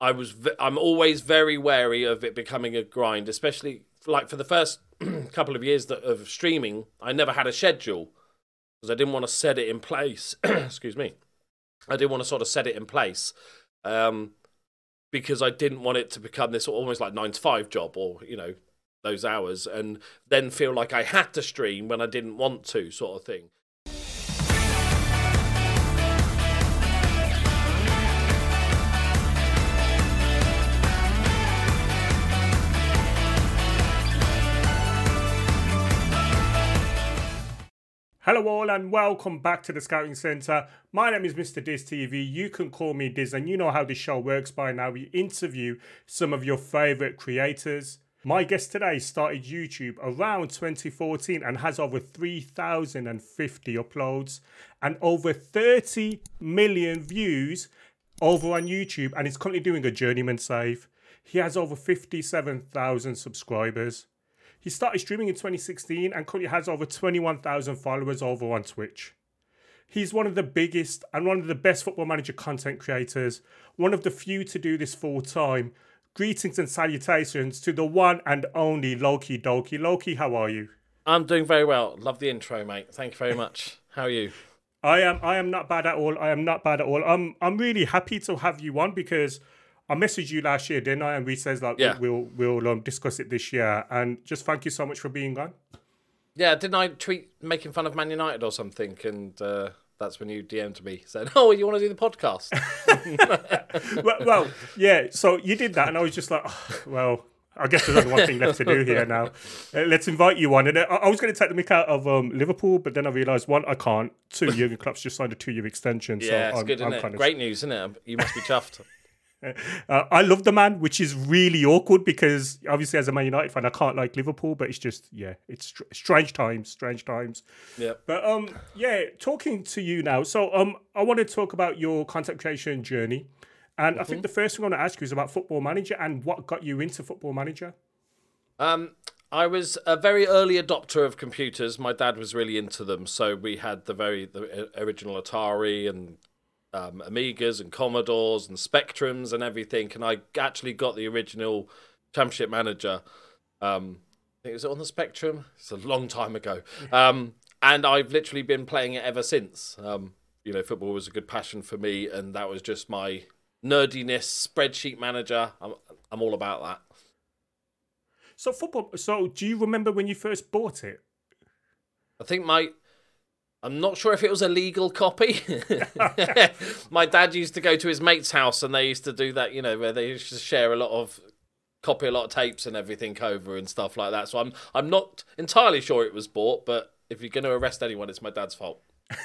I was v- I'm always very wary of it becoming a grind, especially like for the first couple of years that, of streaming. I never had a schedule because I didn't want to set it in place. Excuse me. I didn't want to sort of set it in place um, because I didn't want it to become this almost like nine to five job or you know those hours and then feel like I had to stream when I didn't want to, sort of thing. Hello, all, and welcome back to the Scouting Centre. My name is Mr. Diz TV. You can call me Diz, and you know how this show works by now. We interview some of your favourite creators. My guest today started YouTube around 2014 and has over 3,050 uploads and over 30 million views over on YouTube, and is currently doing a journeyman save. He has over 57,000 subscribers. He started streaming in 2016 and currently has over 21,000 followers over on Twitch. He's one of the biggest and one of the best football manager content creators, one of the few to do this full time. Greetings and salutations to the one and only Loki Doki. Loki, how are you? I'm doing very well. Love the intro, mate. Thank you very much. How are you? I am I am not bad at all. I am not bad at all. I'm I'm really happy to have you on because I messaged you last year, didn't I? And we says like Yeah. we'll we'll um, discuss it this year. And just thank you so much for being on. Yeah, didn't I tweet making fun of Man United or something? And uh, that's when you DM'd me saying, "Oh, you want to do the podcast?" well, well, yeah. So you did that, and I was just like, "Oh, well, I guess there's only one thing left to do here now. Uh, let's invite you on. And I, I was going to take the mic out of um, Liverpool, but then I realised one, I can't. Two, Jurgen Klopp's just signed a two-year extension. so yeah, it's I'm, good, isn't I'm it? kind of Great news, isn't it? You must be chuffed. Uh, I love the man, which is really awkward because obviously, as a Man United fan, I can't like Liverpool, but it's just yeah, it's str- strange times, strange times. yeah. But um, yeah, talking to you now. So um, I want to talk about your content creation journey, and I think the first thing I want to ask you is about Football Manager and what got you into Football Manager. Um, I was a very early adopter of computers. My dad was really into them, so we had the very the uh, original Atari and um, Amigas and Commodores and Spectrums and everything. And I actually got the original Championship Manager. Um, I think it was on the Spectrum. It's a long time ago. Um, and I've literally been playing it ever since. Um, you know, football was a good passion for me, and that was just my nerdiness. Spreadsheet manager. I'm I'm all about that. So football. So do you remember when you first bought it? I think my. I'm not sure if it was a legal copy. my dad used to go to his mate's house and they used to do that, you know, where they used to share a lot of copy a lot of tapes and everything over and stuff like that. So I'm I'm not entirely sure it was bought, but if you're going to arrest anyone, it's my dad's fault.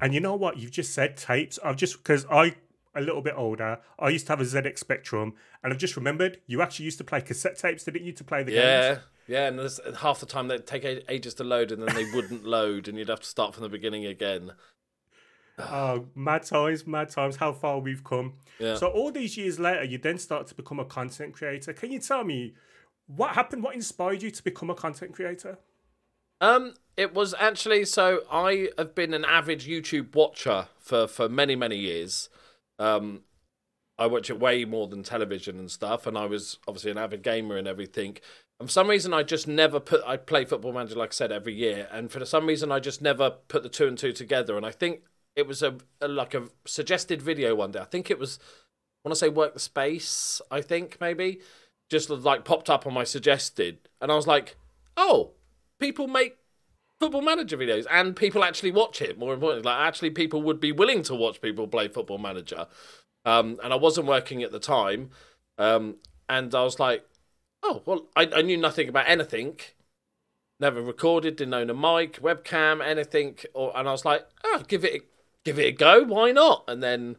And you know what? You've just said tapes. I've just because I a little bit older. I used to have a ZX Spectrum, and I've just remembered you actually used to play cassette tapes, didn't you, to play the games? Yeah, and there's, half the time they'd take ages to load and then they wouldn't load and you'd have to start from the beginning again. Oh, mad times, mad times. How far we've come. Yeah. So all these years later, you then start to become a content creator. Can you tell me what happened? What inspired you to become a content creator? Um, it was actually so I have been an avid YouTube watcher for for many many years. Um, I watch it way more than television and stuff, and I was obviously an avid gamer and everything. And for some reason, I just never put. I play Football Manager, like I said, every year, and for some reason, I just never put the two and two together. And I think it was a, a like a suggested video one day. I think it was. I want to say work the space. I think maybe just like popped up on my suggested, and I was like, oh, people make football manager videos and people actually watch it more importantly like actually people would be willing to watch people play football manager um, and i wasn't working at the time um, and i was like oh well I, I knew nothing about anything never recorded didn't own a mic webcam anything or and i was like oh give it give it a go why not and then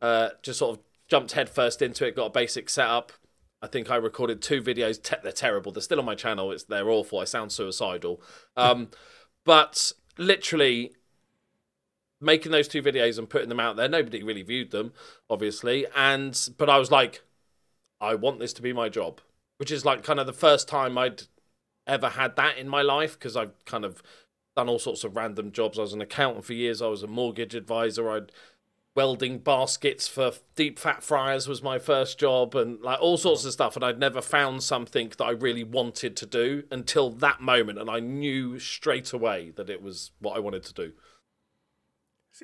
uh, just sort of jumped headfirst into it got a basic setup I think I recorded two videos. Te- they're terrible. They're still on my channel. It's they're awful. I sound suicidal. Um, but literally making those two videos and putting them out there. Nobody really viewed them, obviously. And but I was like, I want this to be my job, which is like kind of the first time I'd ever had that in my life because I've kind of done all sorts of random jobs. I was an accountant for years. I was a mortgage advisor. I'd welding baskets for deep fat fryers was my first job and like all sorts of stuff and I'd never found something that I really wanted to do until that moment and I knew straight away that it was what I wanted to do.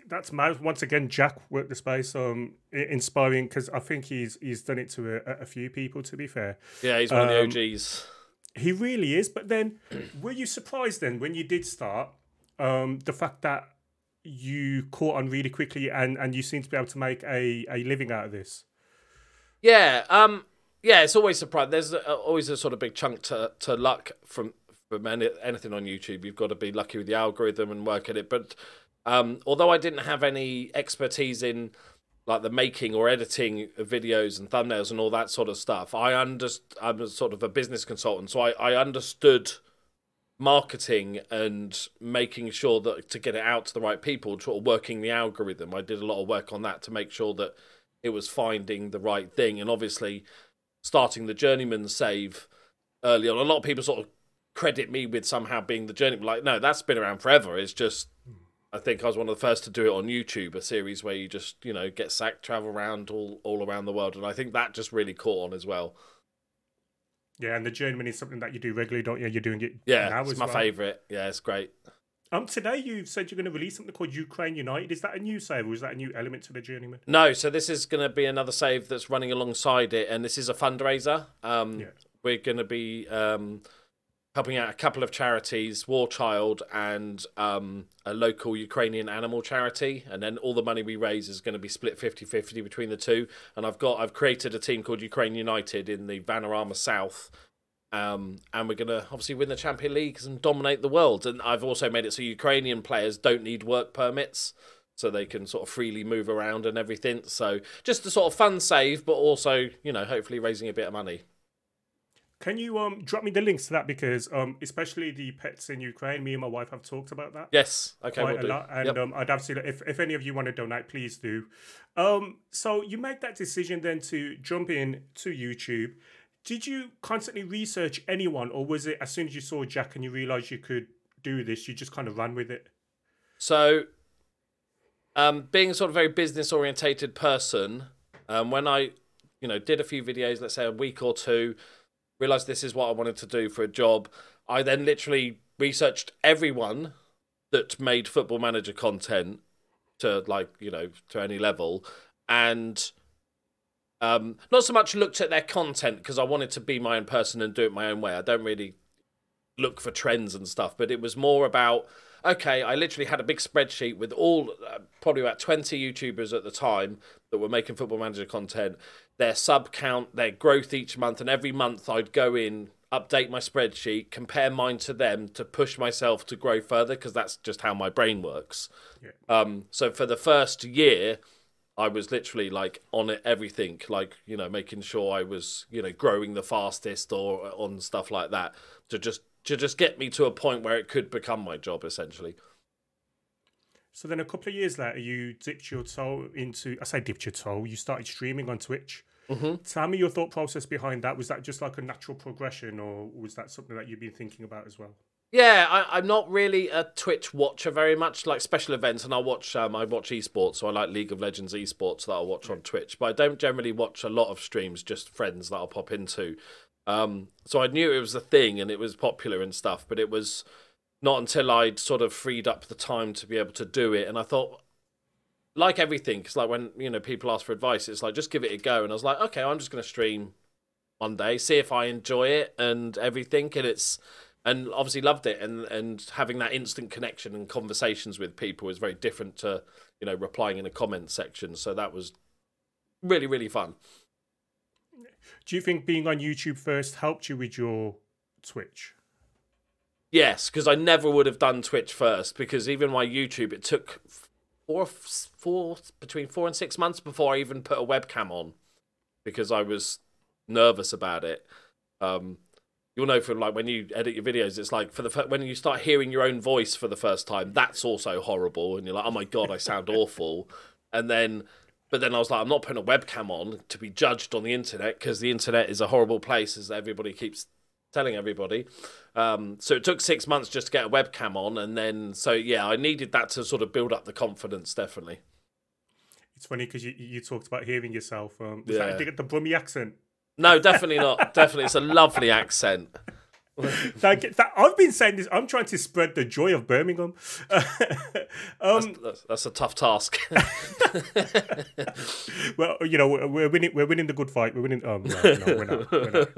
That's mad. Once again, Jack worked the space. Um, inspiring because I think he's he's done it to a, a, few people. To be fair, yeah, he's one um, of the um, OGs. He really is. But then, were you surprised then when you did start? Um, the fact that you caught on really quickly and and you seem to be able to make a a living out of this. Yeah, um, yeah, it's always surprised. There's a, always a sort of big chunk to to luck from from any, anything on YouTube. You've got to be lucky with the algorithm and work at it. But um, although I didn't have any expertise in like the making or editing of videos and thumbnails and all that sort of stuff, I underst- I'm sort of a business consultant, so I, I understood marketing and making sure that to get it out to the right people, sort of working the algorithm. I did a lot of work on that to make sure that it was finding the right thing, and obviously starting the journeyman save early on. A lot of people sort of credit me with somehow being the journeyman. Like, no, that's been around forever. It's just. I think I was one of the first to do it on YouTube, a series where you just, you know, get sacked, travel around all, all around the world. And I think that just really caught on as well. Yeah, and the journeyman is something that you do regularly, don't you? You're doing it yeah, it's my well. favourite. Yeah, it's great. Um, today you've said you're going to release something called Ukraine United. Is that a new save or is that a new element to the journeyman? No, so this is going to be another save that's running alongside it, and this is a fundraiser. Um, yeah. we're going to be um helping out a couple of charities, War Child and um, a local Ukrainian animal charity, and then all the money we raise is going to be split 50-50 between the two. And I've got I've created a team called Ukraine United in the Vanarama South. Um, and we're going to obviously win the Champion League and dominate the world. And I've also made it so Ukrainian players don't need work permits, so they can sort of freely move around and everything. So just a sort of fun save, but also, you know, hopefully raising a bit of money. Can you um drop me the links to that because um especially the pets in Ukraine, me and my wife have talked about that. Yes, okay, quite we'll a lot, and yep. um, I'd absolutely if if any of you want to donate, please do. Um, so you make that decision then to jump in to YouTube. Did you constantly research anyone, or was it as soon as you saw Jack and you realized you could do this, you just kind of ran with it? So, um, being a sort of very business orientated person, um, when I, you know, did a few videos, let's say a week or two realized this is what I wanted to do for a job. I then literally researched everyone that made football manager content to like, you know, to any level and um, not so much looked at their content because I wanted to be my own person and do it my own way. I don't really look for trends and stuff, but it was more about okay, I literally had a big spreadsheet with all uh, probably about 20 YouTubers at the time that were making football manager content, their sub count, their growth each month, and every month I'd go in, update my spreadsheet, compare mine to them to push myself to grow further because that's just how my brain works. Yeah. Um, so for the first year, I was literally like on it, everything, like you know, making sure I was you know growing the fastest or on stuff like that to just to just get me to a point where it could become my job essentially. So then a couple of years later, you dipped your toe into, I say dipped your toe, you started streaming on Twitch. Mm-hmm. Tell me your thought process behind that. Was that just like a natural progression or was that something that you've been thinking about as well? Yeah, I, am not really a Twitch watcher very much, like special events, and I watch um, I watch esports, so I like League of Legends esports that I'll watch on Twitch, but I don't generally watch a lot of streams, just friends that I'll pop into. Um, so I knew it was a thing and it was popular and stuff, but it was not until I'd sort of freed up the time to be able to do it. And I thought, like everything, because like when you know people ask for advice, it's like just give it a go. And I was like, okay, I'm just going to stream one day, see if I enjoy it and everything. And it's and obviously loved it. And and having that instant connection and conversations with people is very different to you know replying in a comment section. So that was really really fun. Do you think being on YouTube first helped you with your Twitch? Yes, because I never would have done Twitch first. Because even my YouTube, it took four, four between four and six months before I even put a webcam on, because I was nervous about it. Um, you'll know from like when you edit your videos, it's like for the when you start hearing your own voice for the first time, that's also horrible, and you're like, oh my god, I sound awful. And then but then I was like, I'm not putting a webcam on to be judged on the internet because the internet is a horrible place, as everybody keeps telling everybody. Um, so it took six months just to get a webcam on, and then so yeah, I needed that to sort of build up the confidence, definitely. It's funny because you, you talked about hearing yourself. Um, was Yeah. that, the Brummie accent? No, definitely not. definitely, it's a lovely accent. That, that, I've been saying this. I'm trying to spread the joy of Birmingham. um, That's, that's a tough task. well, you know, we're, we're winning. We're winning the good fight. We're winning. Um, no, no, we're not. We're not.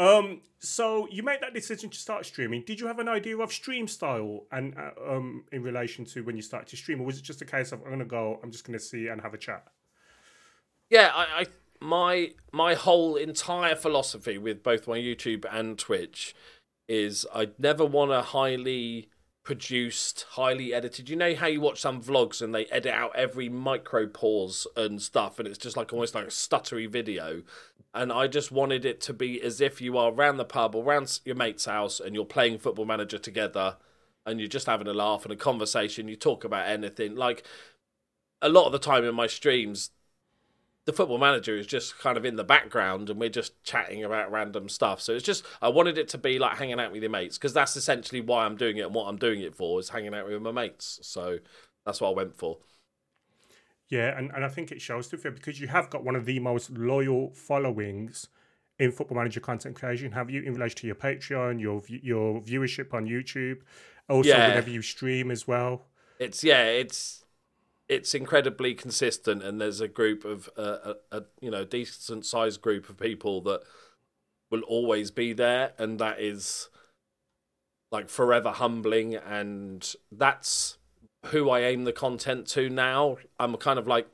Um, so you made that decision to start streaming. Did you have an idea of stream style and uh, um in relation to when you started to stream, or was it just a case of I'm gonna go, I'm just gonna see and have a chat? yeah, I, I my my whole entire philosophy with both my YouTube and Twitch is I never want a highly produced, highly edited. You know how you watch some vlogs and they edit out every micro pause and stuff, and it's just like almost like a stuttery video. And I just wanted it to be as if you are around the pub or around your mate's house and you're playing Football Manager together, and you're just having a laugh and a conversation. You talk about anything. Like a lot of the time in my streams, the football manager is just kind of in the background and we're just chatting about random stuff. So it's just I wanted it to be like hanging out with your mates because that's essentially why I'm doing it and what I'm doing it for is hanging out with my mates. So that's what I went for. Yeah, and, and I think it shows to fair because you have got one of the most loyal followings in Football Manager content creation. Have you in relation to your Patreon, your your viewership on YouTube, also Yeah. whenever you stream as well? It's yeah, it's it's incredibly consistent and there's a group of uh, a, a you know decent sized group of people that will always be there and that is like forever humbling and that's who I aim the content to now. I'm kind of like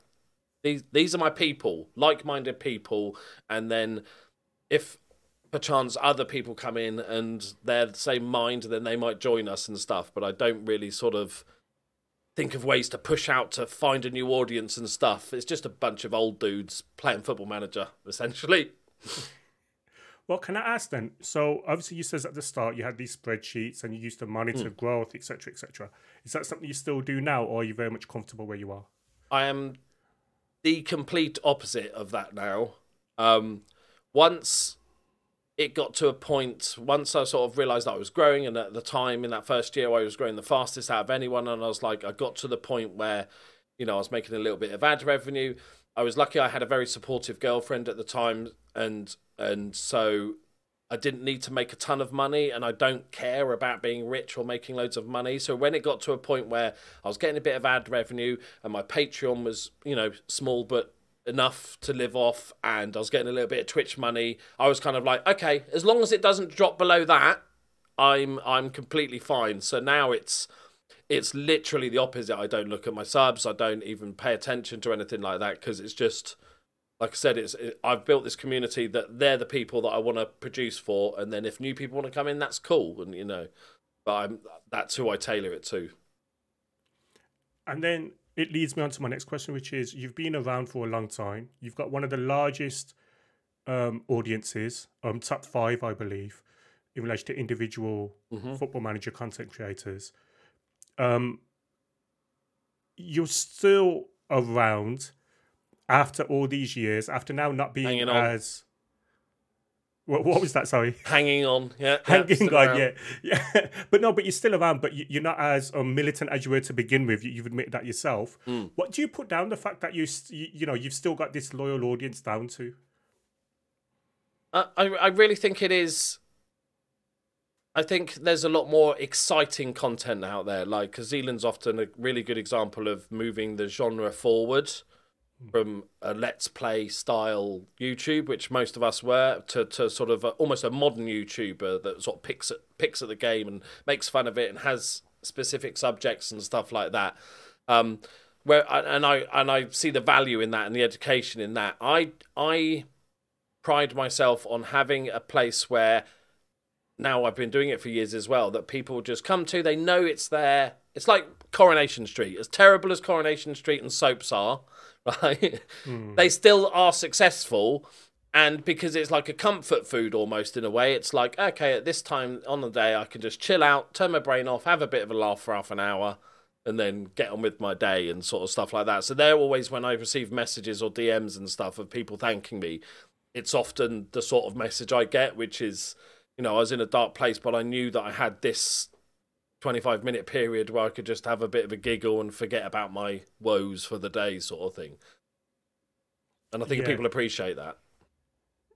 these these are my people, like-minded people and then if perchance other people come in and they're the same mind then they might join us and stuff, but I don't really sort of think of ways to push out to find a new audience and stuff. It's just a bunch of old dudes playing football manager, essentially. Well, can I ask then? So obviously you says at the start you had these spreadsheets and you used to monitor growth, etc., etc. Is that something you still do now, or are you very much comfortable where you are? I am the complete opposite of that now. Um, once it got to a point, once I sort of realised that I was growing, and at the time in that first year I was growing the fastest out of anyone, and I was like, I got to the point where, you know, I was making a little bit of ad revenue. I was lucky I had a very supportive girlfriend at the time, and and so I didn't need to make a ton of money, and I don't care about being rich or making loads of money. So when it got to a point where I was getting a bit of ad revenue, and my Patreon was, you know, small but enough to live off, and I was getting a little bit of Twitch money, I was kind of like, okay, as long as it doesn't drop below that, I'm I'm completely fine. So now it's it's literally the opposite. I don't look at my subs. I don't even pay attention to anything like that because it's just like I said. It's it, I've built this community that they're the people that I want to produce for, and then if new people want to come in, that's cool, and you know, but I'm that's who I tailor it to. And then it leads me on to my next question, which is you've been around for a long time. You've got one of the largest um, audiences, um, top five, I believe, in relation to individual football manager content creators. Um, you're still around after all these years, after now not being Hanging on. as. What, what was that? Sorry. Hanging on, yeah, yeah, hanging still on, yeah, yeah. But no, but you're still around. But you- you're not as um, militant as you were to begin with. You- You've admitted that yourself. Hmm. What do you put down the fact that you, you, you know, you've still got this loyal audience down to? I I really think it is. I think there's a lot more exciting content out there. Like, Zealand's often a really good example of moving the genre forward from a let's play style YouTube, which most of us were, to, to sort of a, almost a modern YouTuber that sort of picks at picks at the game and makes fun of it and has specific subjects and stuff like that. Um, where and I and I see the value in that and the education in that. I I pride myself on having a place where now I've been doing it for years as well that people just come to they know it's there. It's like Coronation Street. As terrible as Coronation Street and soaps are right hmm. they still are successful. And because it's like a comfort food almost in a way it's like okay at this time on the day I can just chill out turn my brain off have a bit of a laugh for half an hour and then get on with my day and sort of stuff like that. So they're always when I receive messages or DMs and stuff of people thanking me it's often the sort of message I get, which is, you know, I was in a dark place, but I knew that I had this 25 minute period where I could just have a bit of a giggle and forget about my woes for the day, sort of thing. and I think Yeah. people appreciate that.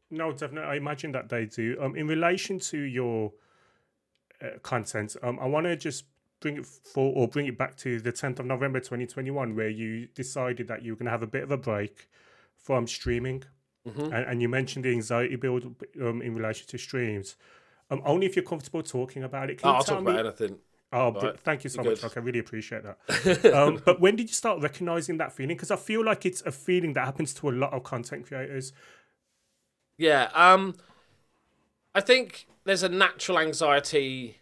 No, definitely. I imagine that they do. Um, in relation to your uh, content, um, I want to just bring it for or bring it back to the 10th of November 2021, where you decided that you were going to have a bit of a break from streaming, Mhm. and, and you mentioned the anxiety build um, in relation to streams. Um, only if you're comfortable talking about it. Can Oh, you I'll talk me? about anything. Oh, Right. thank you so You're much. Like, I really appreciate that. um, but when did you start recognizing that feeling? Because I feel like it's a feeling that happens to a lot of content creators. Yeah, um, I think there's a natural anxiety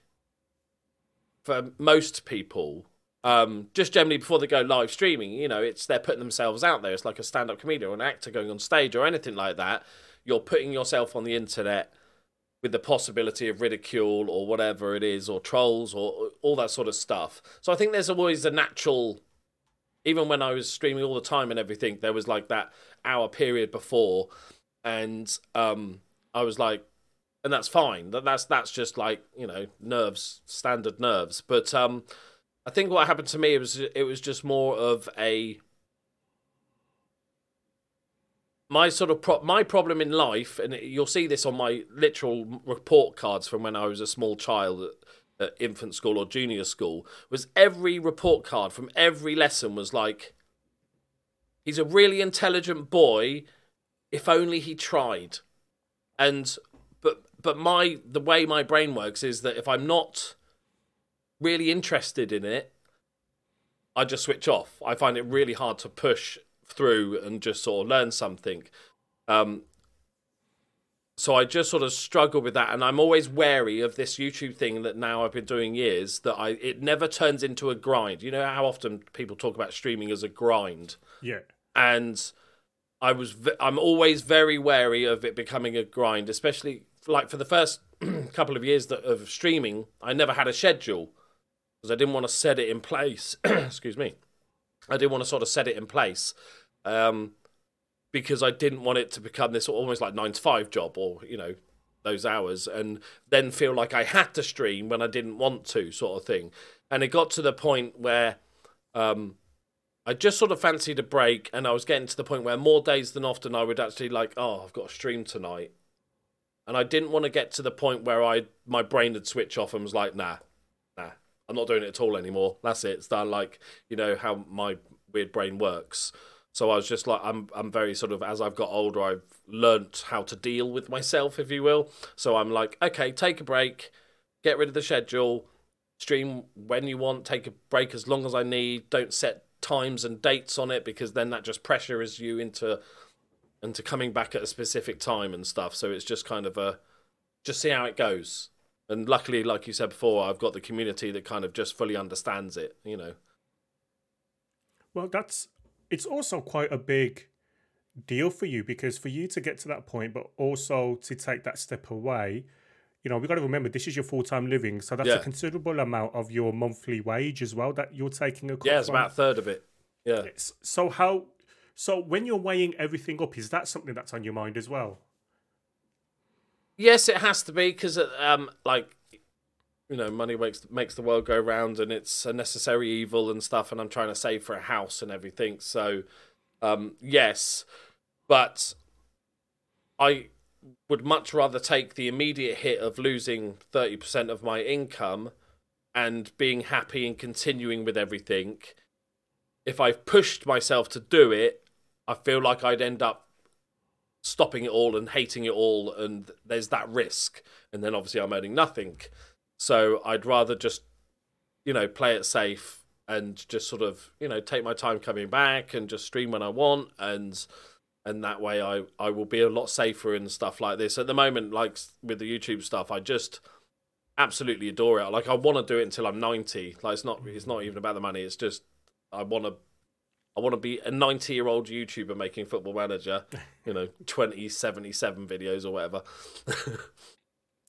for most people. Um, just generally before they go live streaming, you know, it's they're putting themselves out there. It's like a stand-up comedian or an actor going on stage or anything like that. You're putting yourself on the internet with the possibility of ridicule or whatever it is, or trolls or all that sort of stuff. So I think there's always a natural. Even when I was streaming all the time and everything, there was like that hour period before and um, I was like, and that's fine. That that's that's just like you know nerves, standard nerves. But um, I think what happened to me was it was just more of a my sort of pro- my problem in life, and you'll see this on my literal report cards from when I was a small child at, at infant school or junior school, was every report card from every lesson was like, he's a really intelligent boy if only he tried. And but but my the way my brain works is that if i'm not really interested in it i just switch off. I find it really hard to push through and just sort of learn something. Um so i just sort of struggle with that. And i'm always wary of this youtube thing that now i've been doing years that i it never turns into a grind. You know how often people talk about streaming as a grind? Yeah. and I was v- I'm always very wary of it becoming a grind, especially like for the first couple of years that, of streaming. I never had a schedule because I didn't want to set it in place. Excuse me, I didn't want to sort of set it in place um, because I didn't want it to become this almost like nine to five job or you know those hours and then feel like I had to stream when I didn't want to, sort of thing. And it got to the point where. Um, I just sort of fancied a break, and I was getting to the point where more days than often I would actually like, oh, I've got a stream tonight, and I didn't want to get to the point where I my brain had switch off and was like, nah, nah, I'm not doing it at all anymore. That's it. It's done. Like you know how my weird brain works. So I was just like, I'm I'm very sort of as I've got older, I've learnt how to deal with myself, if you will. So I'm like, okay, take a break, get rid of the schedule, stream when you want, take a break as long as I need. Don't set times and dates on it because then that just pressures you into into coming back at a specific time and stuff. So it's just kind of a just see how it goes. And luckily, like you said before, I've got the community that kind of just fully understands it. You know. Well, that's it's also quite a big deal for you because for you to get to that point, but also to take that step away, you know, we've got to remember this is your full time living, so that's Yeah. a considerable amount of your monthly wage as well that you're taking a Yeah, it's about a third of it. Yeah. So how? So when you're weighing everything up, is that something that's on your mind as well? Yes, it has to be because, um, like, you know, money makes makes the world go round, and it's a necessary evil and stuff. And I'm trying to save for a house and everything. So, um, yes, but I would much rather take the immediate hit of losing thirty percent of my income and being happy and continuing with everything. If I've pushed myself to do it, I feel like I'd end up stopping it all and hating it all and there's that risk and then obviously I'm earning nothing. So I'd rather just you know play it safe and just sort of you know take my time coming back and just stream when I want and and that way I I will be a lot safer in stuff like this. At the moment like with the YouTube stuff I just absolutely adore it. Like I want to do it until I'm 90 like it's not it's not even about the money it's just I want to I want to be a 90 year old YouTuber making Football Manager, you know, 2077 videos or whatever.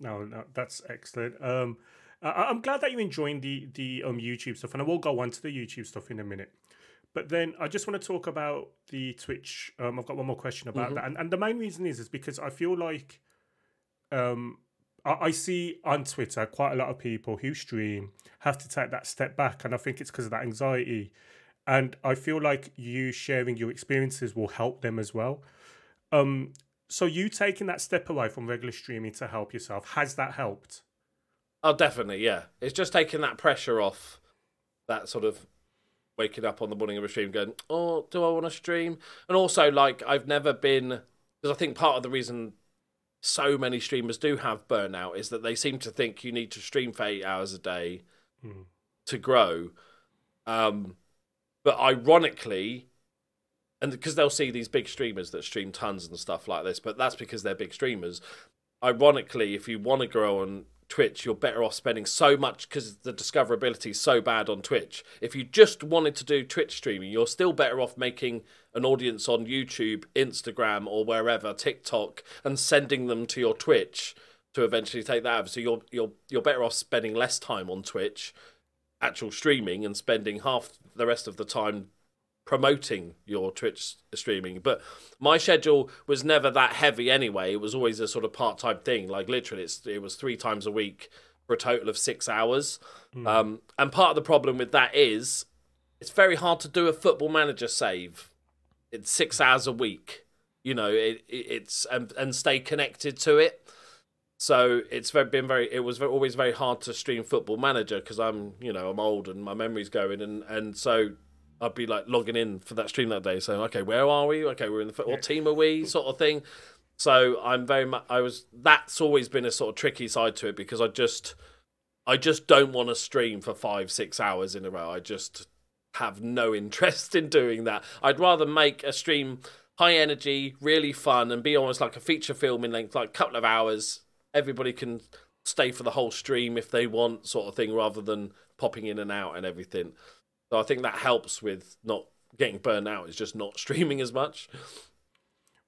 No, no, that's excellent. Um, I, I'm glad that you're enjoying the the um YouTube stuff, and I will go on to the YouTube stuff in a minute. But then I just want to talk about the Twitch. Um, I've got one more question about that, and, and the main reason is is because I feel like, um, I, I see on Twitter quite a lot of people who stream have to take that step back, and I think it's because of that anxiety. And I feel like you sharing your experiences will help them as well. Um, so you taking that step away from regular streaming to help yourself has that helped? Oh, definitely, yeah. It's just taking that pressure off that sort of waking up on the morning of a stream going, oh, do I want to stream? And also, like, I've never been, because I think part of the reason so many streamers do have burnout is that they seem to think you need to stream for eight hours a day Mm. to grow. Um, but ironically, and because they'll see these big streamers that stream tons and stuff like this, but that's because they're big streamers. Ironically, if you want to grow on Twitch, you're better off spending so much because the discoverability is so bad on Twitch. If you just wanted to do Twitch streaming, you're still better off making an audience on YouTube, Instagram, or wherever, TikTok, and sending them to your Twitch to eventually take that over. So you're you're you're better off spending less time on Twitch, actual streaming, and spending half the rest of the time promoting your Twitch streaming. But my schedule was never that heavy anyway. It was always a sort of part time thing. Like literally, it's, it was three times a week for a total of six hours. Um, and part of the problem with that is it's very hard to do a football manager save. It's six hours a week. You know, it, it it's and, and stay connected to it. So it's very, been very. It was very, always very hard to stream Football Manager because I'm, you know, I'm old and my memory's going, and and so I'd be like logging in for that stream that day, saying, okay, where are we? Okay, we're in the foot. What team are we? Sort of thing. So I'm very much. I was. That's always been a sort of tricky side to it because I just, I just don't want to stream for five, six hours in a row. I just have no interest in doing that. I'd rather make a stream high energy, really fun, and be almost like a feature film in length, like a couple of hours. Everybody can stay for the whole stream if they want, sort of thing, rather than popping in and out and everything. So I think that helps with not getting burned out. Is just not streaming as much.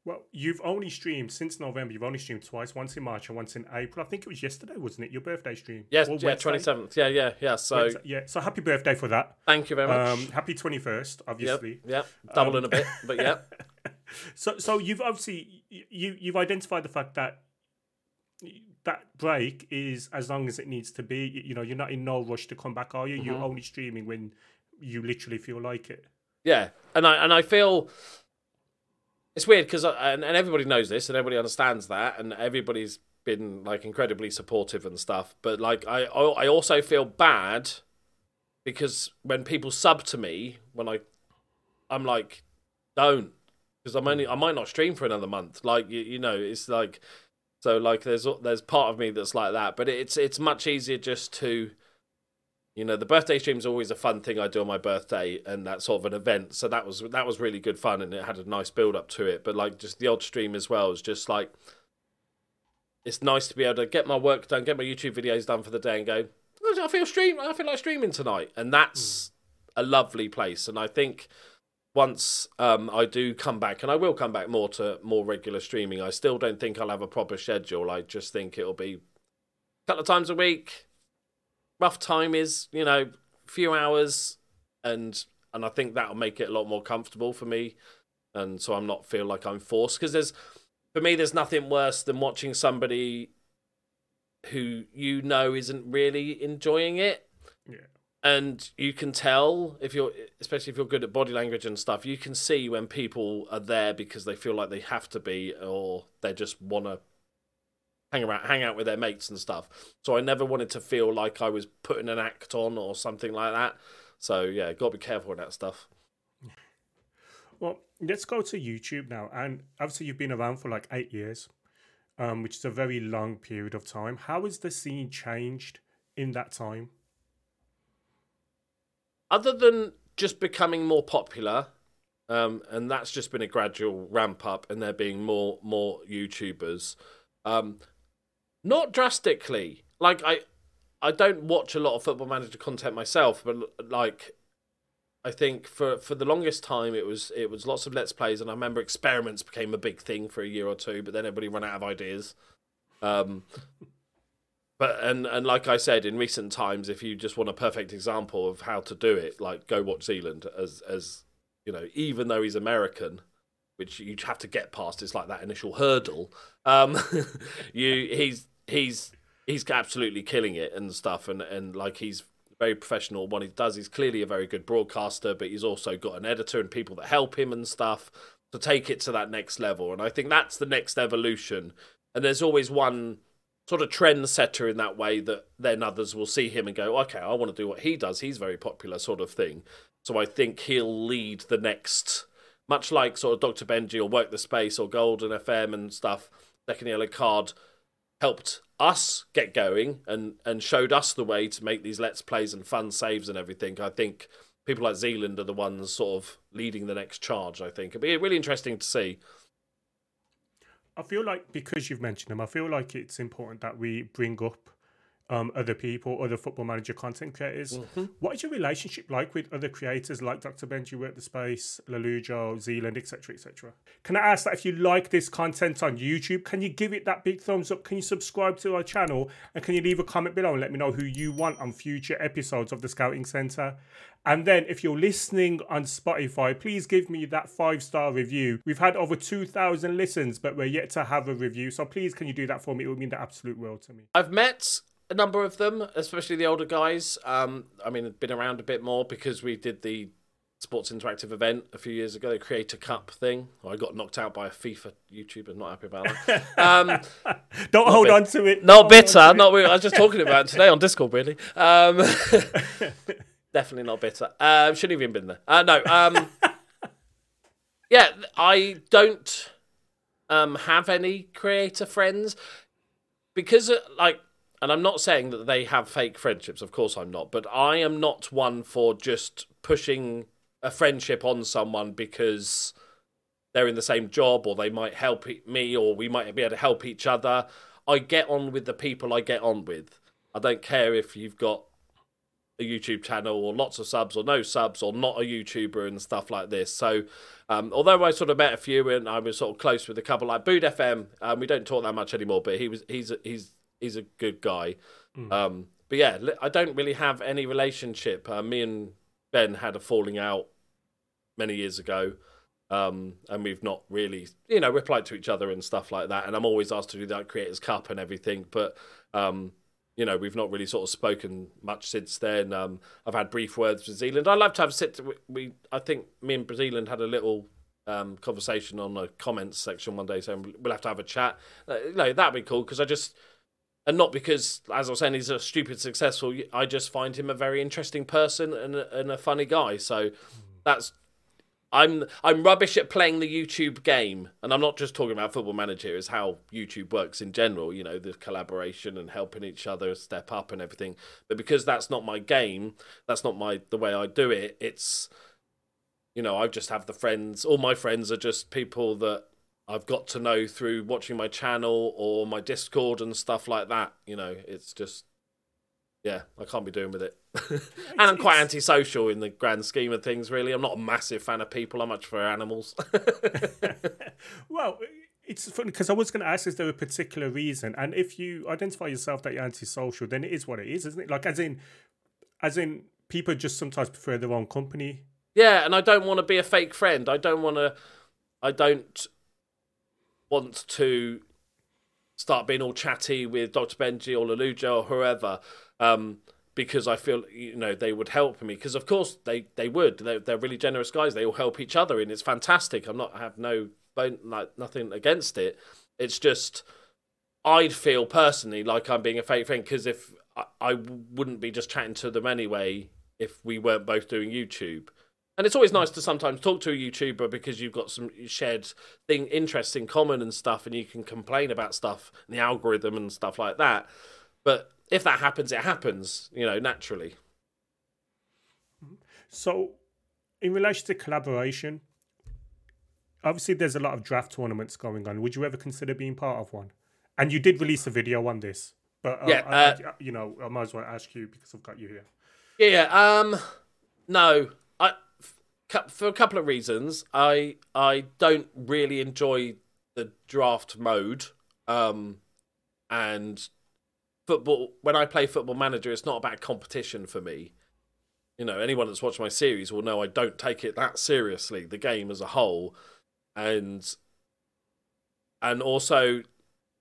Well, you've only streamed since November. You've only streamed twice, once in March and once in April. I think it was yesterday, wasn't it? Your birthday stream. Yes, Or yeah, twenty seventh. Yeah, yeah, yeah. So Wednesday, yeah. So happy birthday for that. thank you very much. Um, happy twenty first, obviously. yep. Doubling a bit, but yeah. So, so you've obviously you you've identified the fact that that break is as long as it needs to be. You- know, you're not in no rush to come back, are you? You're mm-hmm. only streaming when you literally feel like it. Yeah, and I and I feel it's weird because and, and everybody knows this and everybody understands that and everybody's been like incredibly supportive and stuff. But like I I also feel bad because when people sub to me when I I'm like don't because I'm only I might not stream for another month. Like you, you know it's like so like there's there's part of me that's like that, but it's it's much easier just to you know the birthday stream is always a fun thing i do on my birthday and that's sort of an event. So that was that was really good fun and it had a nice build up to it. But like just the odd stream as well is just like it's nice to be able to get my work done get my youtube videos done for the day and go "Oh, i feel stream i feel like streaming tonight. And that's hmm. a lovely place. And i think once um, I do come back, and I will come back more to more regular streaming, I still don't think I'll have a proper schedule. I just think it'll be a couple of times a week, rough time is you know a few hours and and i think that'll make it a lot more comfortable for me and so i'm not feel like i'm forced because there's for me there's nothing worse than watching somebody who you know isn't really enjoying it. And you can tell if you're especially if you're good at body language and stuff you can see when people are there because they feel like they have to be or they just want to hang around hang out with their mates and stuff so i never wanted to feel like i was putting an act on or something like that so yeah got to be careful with that stuff Well, let's go to YouTube now. And obviously, you've been around for like eight years, um, which is a very long period of time. How has the scene changed in that time? Other than just becoming more popular um, and that's just been a gradual ramp up and there being more more youtubers um, not drastically. Like i i don't watch a lot of football manager content myself but like i think for for the longest time it was it was lots of let's plays and i remember experiments became a big thing for a year or two but then everybody ran out of ideas. Um, but and and like I said in recent times, if you just want a perfect example of how to do it, like go watch Zealand as as you know, even though he's American, which you have to get past, it's like that initial hurdle. Um, you he's he's he's absolutely killing it and stuff, and and like he's very professional. What he does, he's clearly a very good broadcaster, but he's also got an editor and people that help him and stuff. to take it to that next level. And I think that's the next evolution. And there's always one sort of trendsetter in that way that then others will see him and go, okay, I want to do what he does. He's very popular, sort of thing. So I think he'll lead the next, much like sort of Dr. Benjy or Work the Space or Golden FM and stuff. Second Yellow Card helped us get going and and showed us the way to make these let's plays and fun saves and everything. I think people like Zealand are the ones sort of leading the next charge. I think it'd be really interesting to see. I feel like because you've mentioned them, I feel like it's important that we bring up um, other people, other football manager content creators. Mm-hmm. What is your relationship like with other creators like Dr. Benjy, Work the Space, Lollujo, Zealand, etc., etc.? Can I ask that if you like this content on YouTube, can you give it that big thumbs up? Can you subscribe to our channel? And can you leave a comment below and let me know who you want on future episodes of the Scouting Centre? And then if you're listening on Spotify, please give me that five star review. We've had over 2,000 listens, but we're yet to have a review. So please, can you do that for me? It would mean the absolute world to me. I've met a number of them, especially the older guys. Um, I mean, been around a bit more because we did the Sports Interactive event a few years ago, the Creator Cup thing. I got knocked out by a FIFA YouTuber. Not happy about that. Um, Don't hold bit, on to it. Not bitter. Not. I was just talking about today on Discord. Really. Um, definitely not bitter. Uh, shouldn't have even been there. Uh, no. Um, yeah, I don't um, have any creator friends because, uh, like, and I'm not saying that they have fake friendships, of course I'm not, but I am not one for just pushing a friendship on someone because they're in the same job or they might help me or we might be able to help each other. I get on with the people I get on with. I don't care if you've got a YouTube channel or lots of subs or no subs or not a YouTuber and stuff like this. So, um, although I sort of met a few and I was sort of close with a couple like Bood FM, um, we don't talk that much anymore, but he was he's he's he's a good guy. Mm. Um, but yeah, I don't really have any relationship. Uh, me and Ben had a falling out many years ago. Um, and we've not really, you know, replied to each other and stuff like that. And I'm always asked to do that Creators Cup and everything, but um, you know, we've not really sort of spoken much since then. Um, I've had brief words with Zealand. I'd love to have a sit. We, I think me and Zealand had a little um, conversation on the comments section one day, saying we'll have to have a chat. Uh, you know, that'd be cool because I just and not because, as I was saying, he's a stupid successful. I just find him a very interesting person and a, and a funny guy. So that's I'm I'm rubbish at playing the YouTube game, and I'm not just talking about Football Manager. Is how YouTube works in general. You know, the collaboration and helping each other step up and everything. But because that's not my game, that's not my the way I do it. It's you know, I just have the friends. All my friends are just people that I've got to know through watching my channel or my Discord and stuff like that. You know, it's just, yeah, I can't be doing with it. and I'm quite antisocial in the grand scheme of things, really. I'm not a massive fan of people, I'm much for animals. well, it's funny because I was going to ask, is there a particular reason? And if you identify yourself that you're antisocial, then it is what it is, isn't it? Like, as in, as in, people just sometimes prefer their own company. Yeah, and I don't want to be a fake friend. I don't want to. I don't want to start being all chatty with Dr. Benjy or Lollujo or whoever, um, because I feel you know they would help me. Because of course they they would. They're, they're really generous guys. They all help each other, and it's fantastic. I'm not I have no bone like nothing against it. It's just I'd feel personally like I'm being a fake friend because if I, I wouldn't be just chatting to them anyway if we weren't both doing YouTube. And it's always nice to sometimes talk to a YouTuber because you've got some shared thing, interests in common and stuff, and you can complain about stuff and the algorithm and stuff like that. But if that happens, it happens, you know, naturally. So, in relation to collaboration, obviously there's a lot of draft tournaments going on. Would you ever consider being part of one? And you did release a video on this, but uh, yeah, uh, I, you know, I might as well ask you because I've got you here. Yeah, um, no, I for a couple of reasons. I I don't really enjoy the draft mode, um, and football. When I play Football Manager, it's not about competition for me. You know, anyone that's watched my series will know I don't take it that seriously. The game as a whole, and and also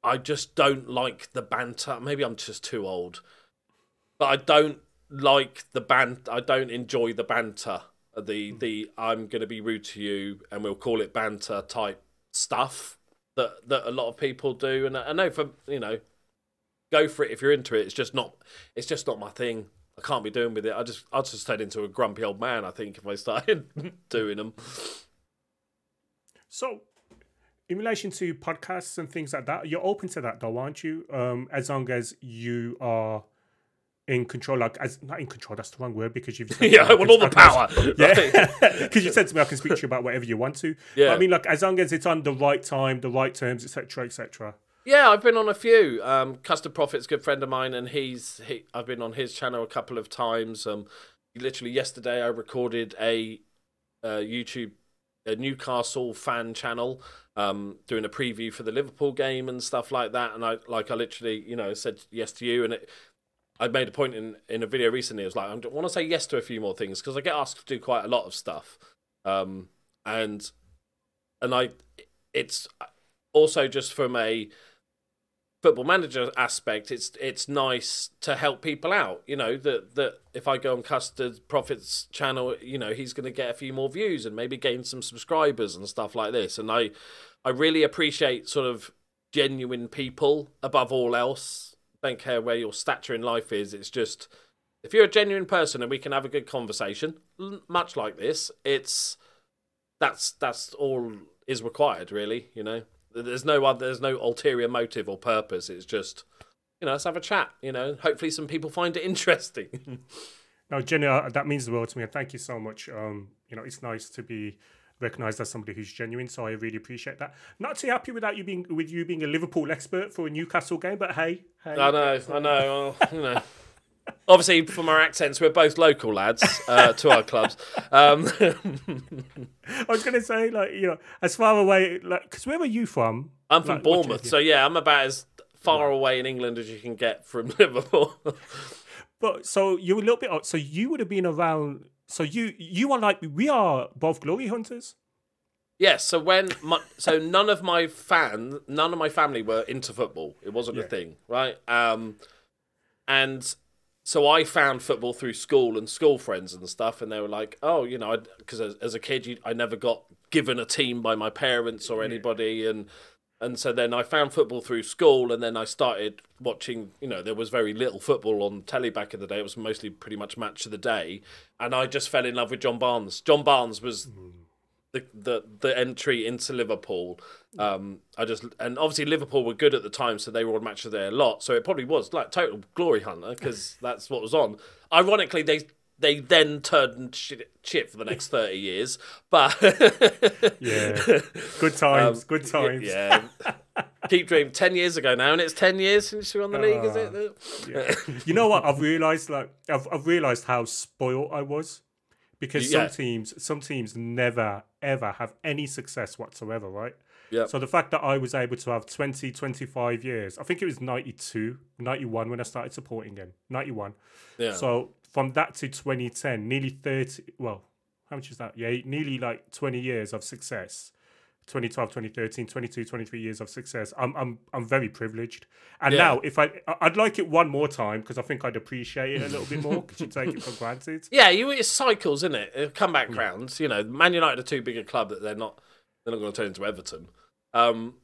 I just don't like the banter. Maybe I'm just too old, but I don't like the ban. I don't enjoy the banter The the I'm going to be rude to you, and we'll call it banter type stuff that that a lot of people do. And I know for you know, go for it if you're into it. It's just not. It's just not my thing. I can't be doing with it. I just I'll just turn into a grumpy old man. I think if I started doing them. So, in relation to podcasts and things like that, you're open to that though, aren't you? Um, as long as you are in control, like as not in control, that's the wrong word because you've said Yeah, I want all the power. can- Yeah, because you said to me I can speak to you about whatever you want to. But Yeah. I mean, like as long as it's on the right time, the right terms, etc., etc. Yeah, I've been on a few. Um, Custard Profit's good friend of mine, and he's he, I've been on his channel a couple of times. Um, literally yesterday, I recorded a uh, YouTube a Newcastle fan channel, um, doing a preview for the Liverpool game and stuff like that. And I like I literally you know said yes to you, and it, I made a point in in a video recently. I was like I want to say yes to a few more things because I get asked to do quite a lot of stuff, um, and and I it's also just from a football manager aspect, it's it's nice to help people out. You know that that if I go on Custard Profits channel, you know he's going to get a few more views and maybe gain some subscribers and stuff like this. And I I really appreciate sort of genuine people above all else. Don't care where your stature in life is. It's just if you're a genuine person and we can have a good conversation, much like this, it's that's that's all is required, really. You know. There's no other, there's no ulterior motive or purpose. It's just, you know, let's have a chat. You know, hopefully some people find it interesting. No, Jenny, uh, that means the world to me, and thank you so much. Um, you know, it's nice to be recognised as somebody who's genuine, so I really appreciate that. Not too happy without you being with you being a Liverpool expert for a Newcastle game, but hey, hey, I know, I know. Well, you know, obviously from our accents, we're both local lads uh, to our clubs. Um, I was going to say, like, you know, as far away, like, because where are you from? I'm from Like, Bournemouth, so yeah, I'm about as far away in England as you can get from Liverpool. But so you were a little bit, so you would have been around. So you you are like we are both glory hunters. Yes, so when my, so none of my fan, none of my family were into football. It wasn't a thing, right? Um, and so I found football through school and school friends and stuff, and they were like, "Oh, you know," because as, as a kid, you, I never got given a team by my parents or anybody, and and so then I found football through school, and then I started watching. You know, there was very little football on telly back in the day. It was mostly pretty much match of the day, and I just fell in love with John Barnes. John Barnes was the the the entry into Liverpool. Um, I just and obviously Liverpool were good at the time, so they were on match of the day a lot. So it probably was like total glory hunter because that's what was on. Ironically, they they then turned shit, shit for the next thirty years, but Yeah, good times, good times. Um, yeah. Keep dreaming. Ten years ago now, and it's ten years since you won the league, is it? You know what? I've realised, like, I've I've realised how spoiled I was because Yeah. some teams, some teams never ever have any success whatsoever, right? Yep. So the fact that I was able to have 20, 25 years, I think it was 92, 91 when I started supporting him, 91. Yeah. So from that to 2010, nearly 30, well, how much is that? Yeah, nearly like 20 years of success. 2012, 2013, 22, 23 years of success. I'm I'm I'm very privileged. And Yeah. now if I I'd like it one more time because I think I'd appreciate it a little bit more because you take it for granted. Yeah, you it's cycles, isn't it? It come back rounds. You know, Man United are too big a club that they're not they're not going to turn into Everton. Um,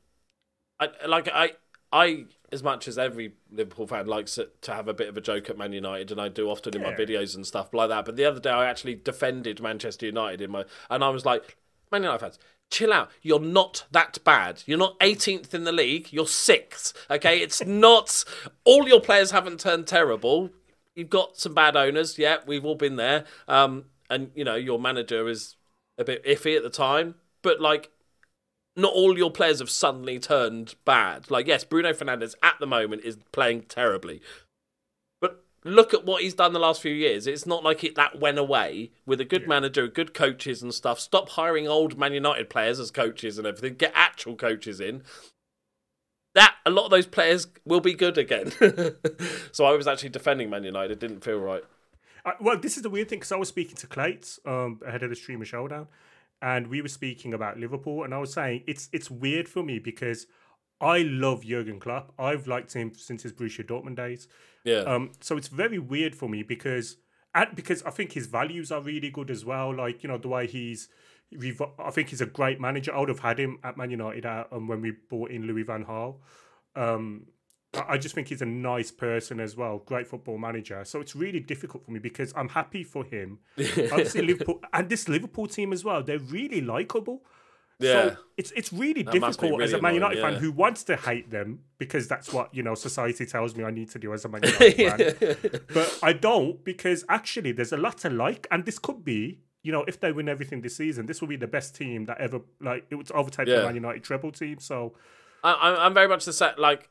I like I I as much as every Liverpool fan likes it to have a bit of a joke at Man United, and I do often in my videos and stuff like that. But the other day, I actually defended Manchester United in my, and I was like, Man United fans. Chill out. You're not that bad. You're not 18th in the league. You're sixth. Okay, it's not. All your players haven't turned terrible you've got some bad owners. Yeah, we've all been there. Um, and you know your manager is a bit iffy at the time, but like, not all your players have suddenly turned bad. Like, yes, Bruno Fernandes at the moment is playing terribly, but look at what he's done the last few years. It's not like it that went away with a good manager, good coaches and stuff. Stop hiring old Man United players as coaches and everything. Get actual coaches in that a lot of those players will be good again. so I was actually defending Man United. It didn't feel right. I, well, this is the weird thing because I was speaking to Clates um, ahead of the streamer showdown, and we were speaking about Liverpool, and I was saying it's it's weird for me because I love Jurgen Klopp. I've liked him since his Borussia Dortmund days. Yeah. Um, so it's very weird for me because and because I think his values are really good as well. Like you know the way he's, I think he's a great manager. I would have had him at Man United at, um, when we bought in Louis Van Gaal. Um, I just think he's a nice person as well, great football manager. So it's really difficult for me because I'm happy for him. Obviously, Liverpool and this Liverpool team as well. They're really likable. Yeah. So it's it's really that difficult really as a Man United annoying, yeah. fan who wants to hate them because that's what you know society tells me I need to do as a Man United fan. But I don't because actually there's a lot to like, and this could be you know if they win everything this season, this will be the best team that ever like it would overtake yeah. the Man United treble team. So I, I'm very much the set like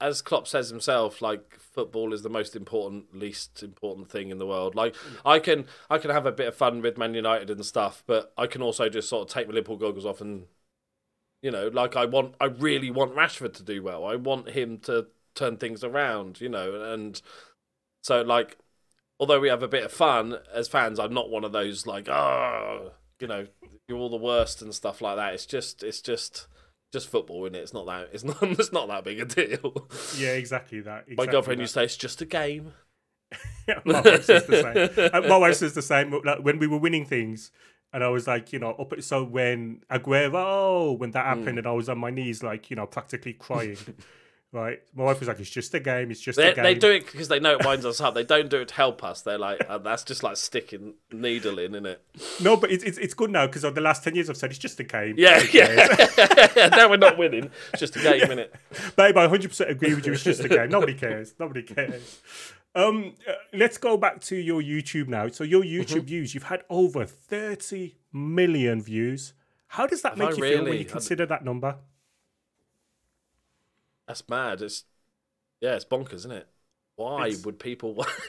as Klopp says himself, like football is the most important, least important thing in the world. Like I can, I can have a bit of fun with Man United and stuff, but I can also just sort of take my Liverpool goggles off and, you know, like I want, I really want Rashford to do well. I want him to turn things around, you know, and so like, although we have a bit of fun as fans, I'm not one of those like, oh, you know, you're all the worst and stuff like that. It's just, it's just just football, isn't it? It's not that. It's not. It's not that big a deal. Yeah, exactly that. Exactly My girlfriend that. used to say it's just a game. my wife says the same. Uh, my wife says the same. Like, when we were winning things, and I was like, you know, up. So when Aguero, when that happened, mm. and I was on my knees, like, you know, practically crying. Right. My wife was like, "It's just a game. It's just they, a game." They do it because they know it winds us up. They don't do it to help us. They're like, oh, "That's just like sticking needle in, isn't it?" No, but it's it's, it's good now because of the last ten years I've said it's just a game. Yeah, yeah. now we're not winning. It's just a game, yeah. it? Babe, I 100 percent agree with you. It's just a game. Nobody cares. Nobody cares. Um, uh, let's go back to your YouTube now. So your YouTube mm-hmm. views, you've had over 30 million views. How does that make I you really? feel when you consider that number? That's mad. It's yeah, it's bonkers, isn't it? Why it's... would people?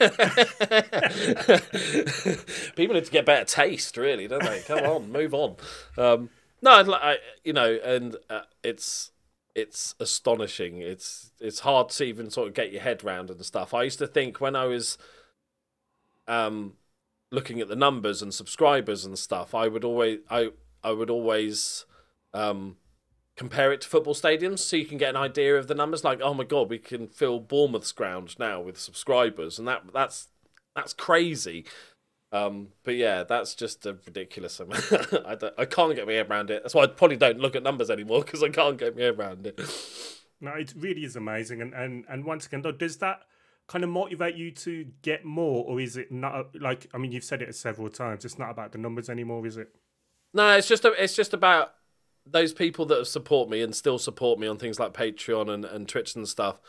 people need to get better taste, really, don't they? Come on, move on. Um, no, I, you know, and uh, it's it's astonishing. It's it's hard to even sort of get your head around and stuff. I used to think when I was um, looking at the numbers and subscribers and stuff, I would always I I would always um, compare it to football stadiums so you can get an idea of the numbers. Like oh my god we can fill Bournemouth's ground now with subscribers. And that that's that's crazy. Um, but yeah that's just a ridiculous amount. I, I can't get my head around it. That's why I probably don't look at numbers anymore because I can't get my head around it. No it really is amazing. And and, and once again though does that kind of motivate you to get more or is it not like I mean you've said it several times it's not about the numbers anymore is it? No it's just a, it's just about those people that support me and still support me on things like Patreon and, and Twitch and stuff,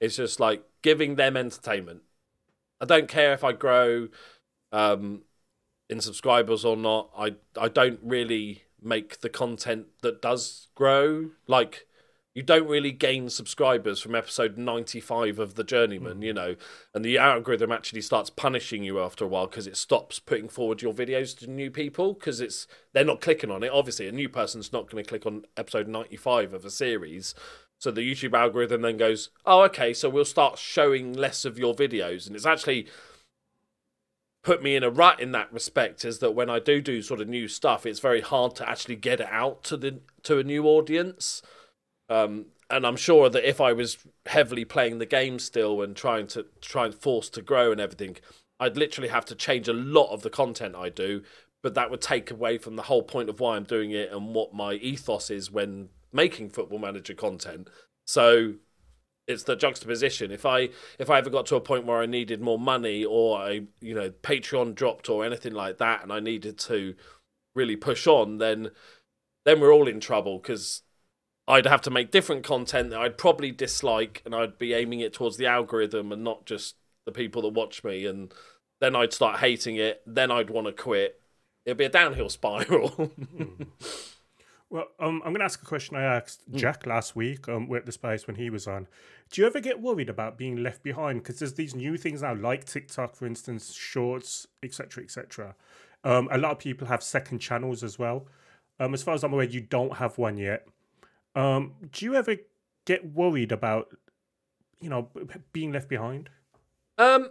it's just like giving them entertainment. I don't care if I grow um, in subscribers or not. I I don't really make the content that does grow. Like you don't really gain subscribers from episode 95 of the journeyman mm. you know? And the algorithm actually starts punishing you after a while because it stops putting forward your videos to new people because it's they're not clicking on it. Obviously a new person's not going to click on episode 95 of a series. So the youtube algorithm then goes oh okay so we'll start showing less of your videos. And it's actually put me in a rut in that respect is that when i do do sort of new stuff it's very hard to actually get it out to the to a new audience um, and I'm sure that if I was heavily playing the game still and trying to try and force to grow and everything, I'd literally have to change a lot of the content I do. But that would take away from the whole point of why I'm doing it and what my ethos is when making Football Manager content. So it's the juxtaposition. If I if I ever got to a point where I needed more money or I you know Patreon dropped or anything like that, and I needed to really push on, then then we're all in trouble because I'd have to make different content that I'd probably dislike, and I'd be aiming it towards the algorithm and not just the people that watch me. And then I'd start hating it. Then I'd want to quit. It'd be a downhill spiral. Well, um, I'm going to ask a question I asked hmm. Jack mm. last week um, with the space when he was on. Do you ever get worried about being left behind? Because there's these new things now, like TikTok, for instance, Shorts, etc., etc. Um, a lot of people have second channels as well. Um, as far as I'm aware, you don't have one yet. Um, do you ever get worried about, you know, being left behind? Um,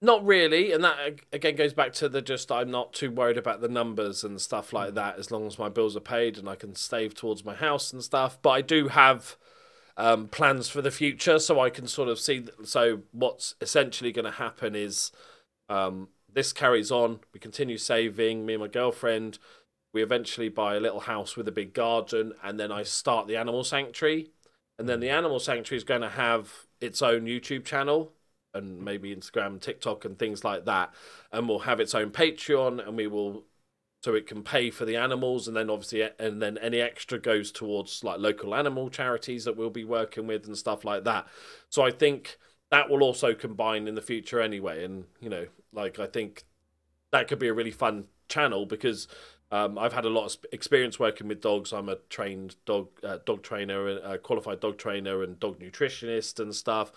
not really, and that again goes back to the just I'm not too worried about the numbers and stuff like mm. that as long as my bills are paid and I can save towards my house and stuff. But I do have um, plans for the future, so I can sort of see. So what's essentially going to happen is um, this carries on. We continue saving. Me and my girlfriend. We eventually buy a little house with a big garden, and then I start the animal sanctuary. And then the hmm. animal sanctuary is going to have its own YouTube channel and maybe Instagram, TikTok, and things like that. And we'll have its own Patreon, and we will so it can pay for the animals, and then obviously, and then any extra goes towards like local animal charities that we'll be working with and stuff like that. So I think that will also combine in the future anyway. And you know, like I think that could be a really fun channel because um, I've had a lot of experience working with dogs. I'm a trained dog uh, dog trainer, a qualified dog trainer, and dog nutritionist and stuff.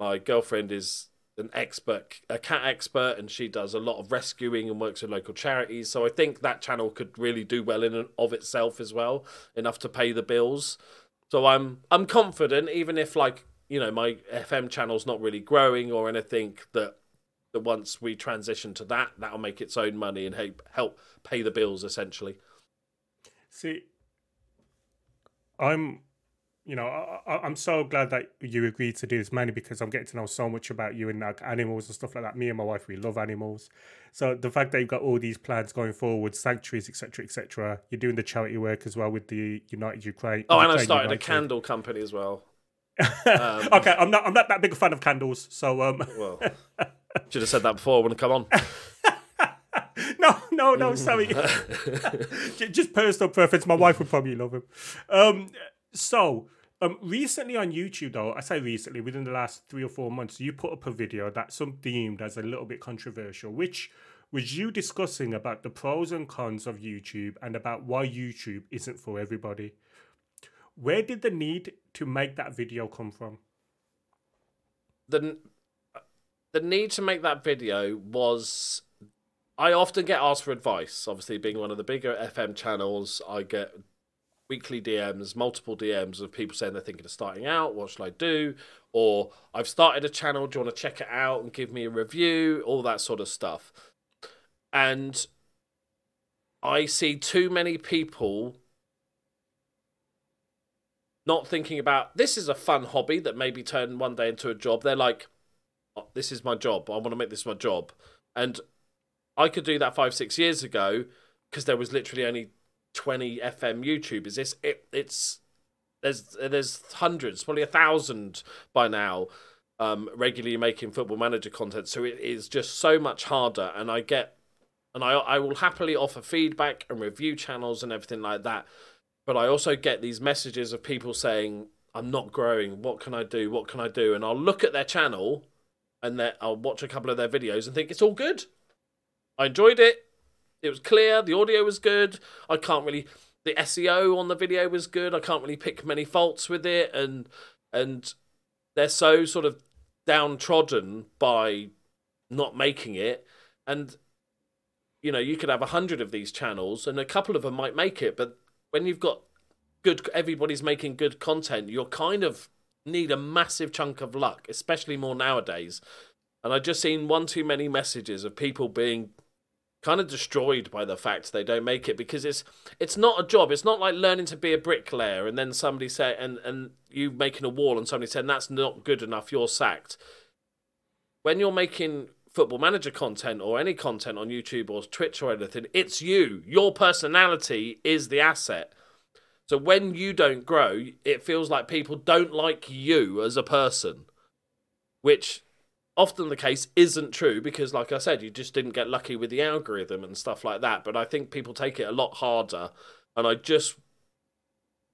My girlfriend is an expert, a cat expert, and she does a lot of rescuing and works with local charities. So I think that channel could really do well in and of itself as well, enough to pay the bills. So I'm I'm confident, even if like you know my FM channel's not really growing or anything, that that once we transition to that, that'll make its own money and help help pay the bills essentially. See, I'm you know, I, am so glad that you agreed to do this, mainly because I'm getting to know so much about you and like animals and stuff like that. Me and my wife, we love animals. So the fact that you've got all these plans going forward, sanctuaries, etc., etc., you're doing the charity work as well with the United Ukraine. Oh, and I started United. a candle company as well. um, okay, I'm not. I'm not that big a fan of candles, so um. well, should have said that before I come on. no, no, no. Sorry. Just personal preference. My wife would probably love him. Um, so um, recently on YouTube, though, I say recently, within the last three or four months, you put up a video that some deemed as a little bit controversial, which was you discussing about the pros and cons of YouTube and about why YouTube isn't for everybody. Where did the need to make that video come from? The the need to make that video was I often get asked for advice. Obviously, being one of the bigger FM channels, I get weekly DMs, multiple DMs of people saying they're thinking of starting out. What should I do? Or I've started a channel. Do you want to check it out and give me a review? All that sort of stuff. And I see too many people not thinking about this is a fun hobby that maybe turn one day into a job. They're like, this is my job. I want to make this my job. And I could do that five, six years ago because there was literally only 20 FM YouTubers. It's it, it's there's there's hundreds, probably a thousand by now, um, regularly making Football Manager content. So it is just so much harder, and I get and I I will happily offer feedback and review channels and everything like that. But I also get these messages of people saying, "I'm not growing. What can I do? What can I do?" And I'll look at their channel, and that I'll watch a couple of their videos and think it's all good. I enjoyed it. It was clear. The audio was good. I can't really. The SEO on the video was good. I can't really pick many faults with it, and and they're so sort of downtrodden by not making it, and you know you could have a hundred of these channels, and a couple of them might make it, but when you've got good, everybody's making good content, you're kind of need a massive chunk of luck, especially more nowadays. And I've just seen one too many messages of people being kind of destroyed by the fact they don't make it because it's it's not a job. It's not like learning to be a bricklayer and then somebody say and and you making a wall and somebody saying that's not good enough, you're sacked. When you're making football manager content or any content on YouTube or Twitch or anything, it's you. Your personality is the asset. So when you don't grow, it feels like people don't like you as a person, which often the case isn't true because like i said you just didn't get lucky with the algorithm and stuff like that. But i think people take it a lot harder. And i just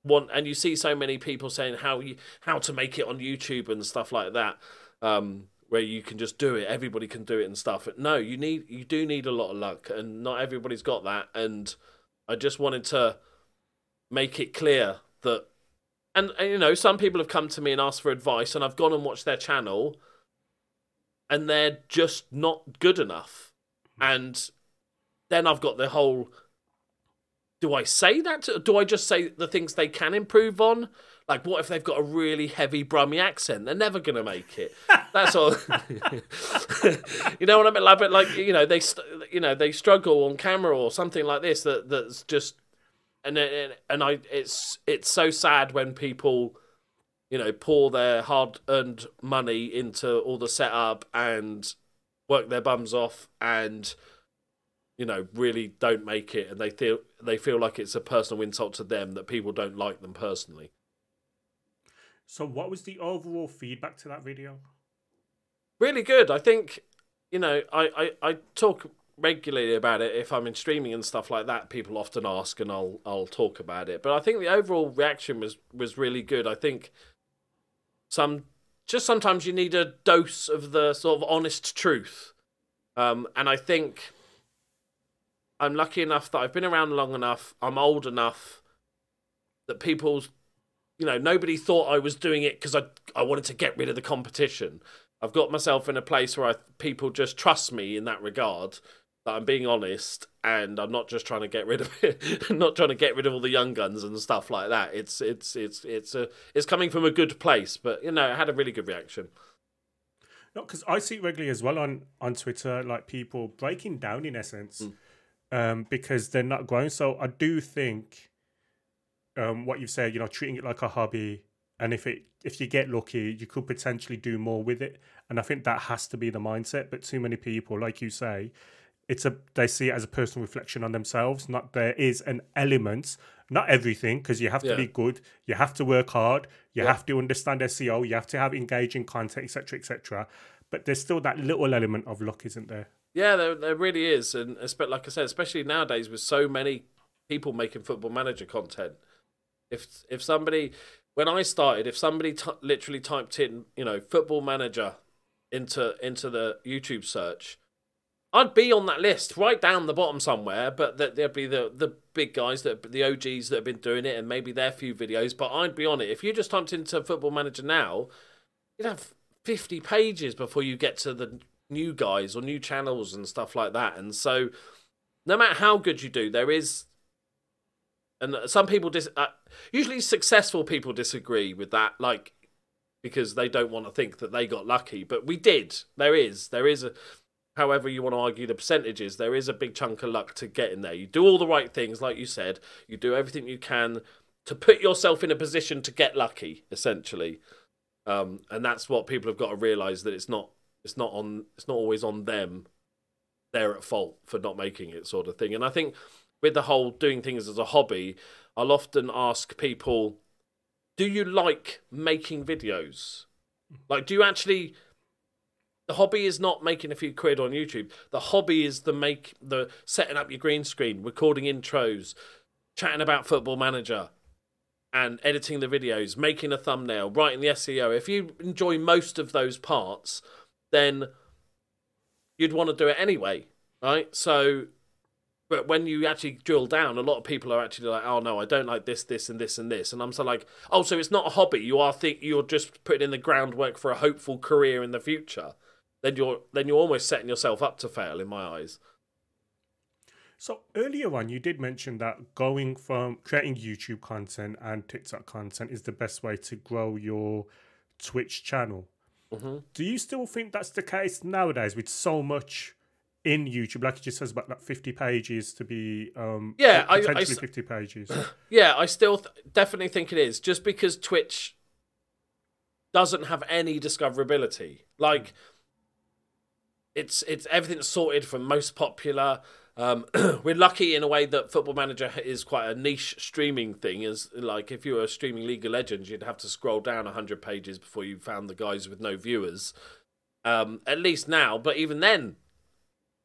want and you see so many people saying how you how to make it on youtube and stuff like that um, where you can just do it. Everybody can do it and stuff. But no you need you do need a lot of luck and not everybody's got that. And i just wanted to make it clear that and, and you know some people have come to me and asked for advice and i've gone and watched their channel and they're just not good enough. And then I've got the whole do I say that? To, do I just say the things they can improve on? Like, what if they've got a really heavy Brummie accent? They're never going to make it. That's all. you know what I mean? Like, but like, you know, they, you know, they struggle on camera or something like this. That that's just, and and I, it's it's so sad when people you know, pour their hard earned money into all the setup and work their bums off and you know really don't make it. And they feel they feel like it's a personal insult to them that people don't like them personally. So what was the overall feedback to that video? Really good. I think you know i i, I talk regularly about it if i'm in streaming and stuff like that people often ask and i'll i'll talk about it but i think the overall reaction was was really good i think some just sometimes you need a dose of the sort of honest truth. Um, and I think I'm lucky enough that I've been around long enough, I'm old enough that people's, you know, nobody thought I was doing it because I, I wanted to get rid of the competition. I've got myself in a place where I, people just trust me in that regard that I'm being honest and I'm not just trying to get rid of it, not trying to get rid of all the young guns and stuff like that. It's it's it's it's a it's coming from a good place, but you know, it had a really good reaction. No, because I see it regularly as well on on Twitter, like people breaking down in essence, mm. um, because they're not growing. So I do think, um, what you've said, you know, treating it like a hobby, and if it if you get lucky, you could potentially do more with it. And I think that has to be the mindset. But too many people, like you say, it's a they see it as a personal reflection on themselves not there is an element not everything because you have to yeah. be good you have to work hard you yeah. have to understand seo you have to have engaging content etc etc but there's still that little element of luck isn't there yeah there, there really is and especially like i said especially nowadays with so many people making football manager content if if somebody when i started if somebody t- literally typed in you know football manager into into the youtube search I'd be on that list right down the bottom somewhere, but that there'd be the the big guys that the OGs that have been doing it, and maybe their few videos. But I'd be on it. If you just typed into Football Manager now, you'd have fifty pages before you get to the new guys or new channels and stuff like that. And so, no matter how good you do, there is, and some people dis. Uh, usually, successful people disagree with that, like because they don't want to think that they got lucky. But we did. There is. There is a however you want to argue the percentages, there is a big chunk of luck to get in there. You do all the right things, like you said. You do everything you can to put yourself in a position to get lucky, essentially. Um, and that's what people have got to realise that it's not it's not on it's not always on them. They're at fault for not making it, sort of thing. And I think with the whole doing things as a hobby, I'll often ask people, "Do you like making videos? Like, do you actually?" The hobby is not making a few quid on YouTube. The hobby is the make the setting up your green screen, recording intros, chatting about Football Manager, and editing the videos, making a thumbnail, writing the SEO. If you enjoy most of those parts, then you'd want to do it anyway, right? So, but when you actually drill down, a lot of people are actually like, "Oh no, I don't like this, this, and this, and this," and I'm so like, "Oh, so it's not a hobby. You are think you're just putting in the groundwork for a hopeful career in the future." Then you're then you're almost setting yourself up to fail in my eyes. So earlier on, you did mention that going from creating YouTube content and TikTok content is the best way to grow your Twitch channel. Mm-hmm. Do you still think that's the case nowadays with so much in YouTube? Like it just says about like fifty pages to be um yeah, potentially I, I, fifty pages. Yeah, I still th- definitely think it is. Just because Twitch doesn't have any discoverability, like it's it's everything's sorted from most popular. Um, we're lucky in a way that Football Manager is quite a niche streaming thing. As like if you were streaming League of Legends, you'd have to scroll down hundred pages before you found the guys with no viewers. Um, at least now, but even then,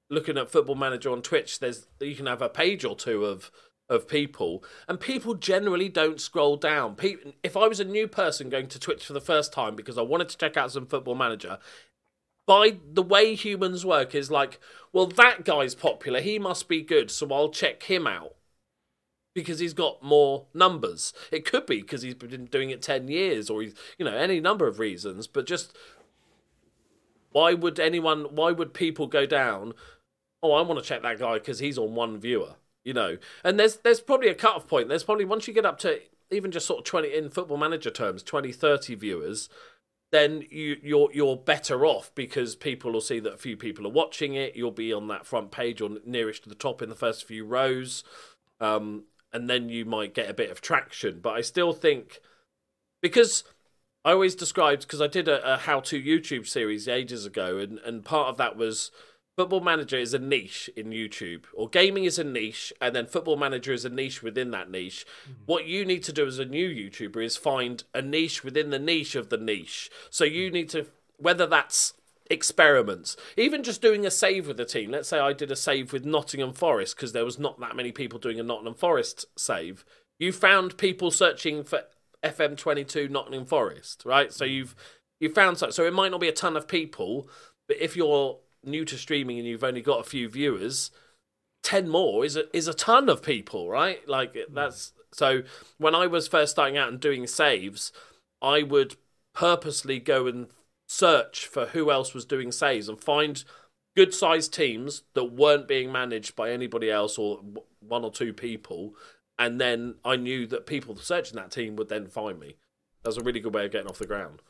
looking at Football Manager on Twitch, there's you can have a page or two of of people, and people generally don't scroll down. People, if I was a new person going to Twitch for the first time because I wanted to check out some Football Manager, by the way humans work is like, well, that guy's popular. He must be good, so I'll check him out because he's got more numbers. It could be because he's been doing it 10 years or he's, you know, any number of reasons, but just why would anyone, why would people go down? Oh, I want to check that guy because he's on one viewer, you know. And there's there's probably a cut-off point. There's probably once you get up to even just sort of 20 in football manager terms, 20, 30 viewers, then you, you're you're better off because people will see that a few people are watching it. You'll be on that front page or nearest to the top in the first few rows, um, and then you might get a bit of traction. But I still think because I always described because I did a, a how-to YouTube series ages ago, and and part of that was Football Manager is a niche in YouTube, or gaming is a niche, and then Football Manager is a niche within that niche. Mm-hmm. What you need to do as a new YouTuber is find a niche within the niche of the niche. So you need to, whether that's experiments, even just doing a save with a team. Let's say I did a save with Nottingham Forest because there was not that many people doing a Nottingham Forest save. You found people searching for FM22 Nottingham Forest, right? So you've you found so so it might not be a ton of people, but if you're new to streaming and you've only got a few viewers, ten more is a is a ton of people, right? Like hmm. that's so. When I was first starting out and doing saves, I would purposely go and search for who else was doing saves and find good sized teams that weren't being managed by anybody else or one or two people. And then I knew that people searching that team would then find me. That was a really good way of getting off the ground.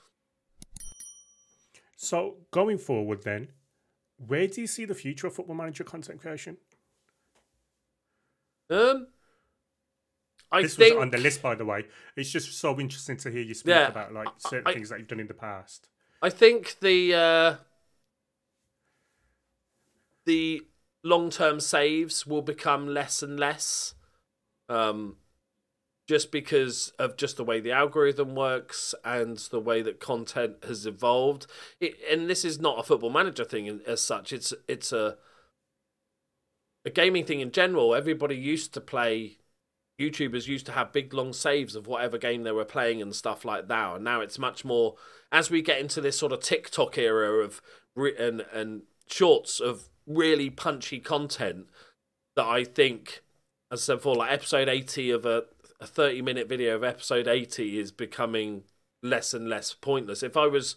So going forward, then, where do you see the future of Football Manager content creation? Um, I this think was on the list, by the way. It's just so interesting to hear you speak yeah, about like certain I, things that you've done in the past. I think the uh, the long term saves will become less and less. Um, just because of just the way the algorithm works and the way that content has evolved. It, and this is not a football manager thing as such. It's it's a a gaming thing in general. Everybody used to play. YouTubers used to have big long saves of whatever game they were playing and stuff like that. And now it's much more as we get into this sort of TikTok era of and and shorts of really punchy content that I think, as I said before, like episode eighty of a a 30 minute video of episode 80 is becoming less and less pointless. If I was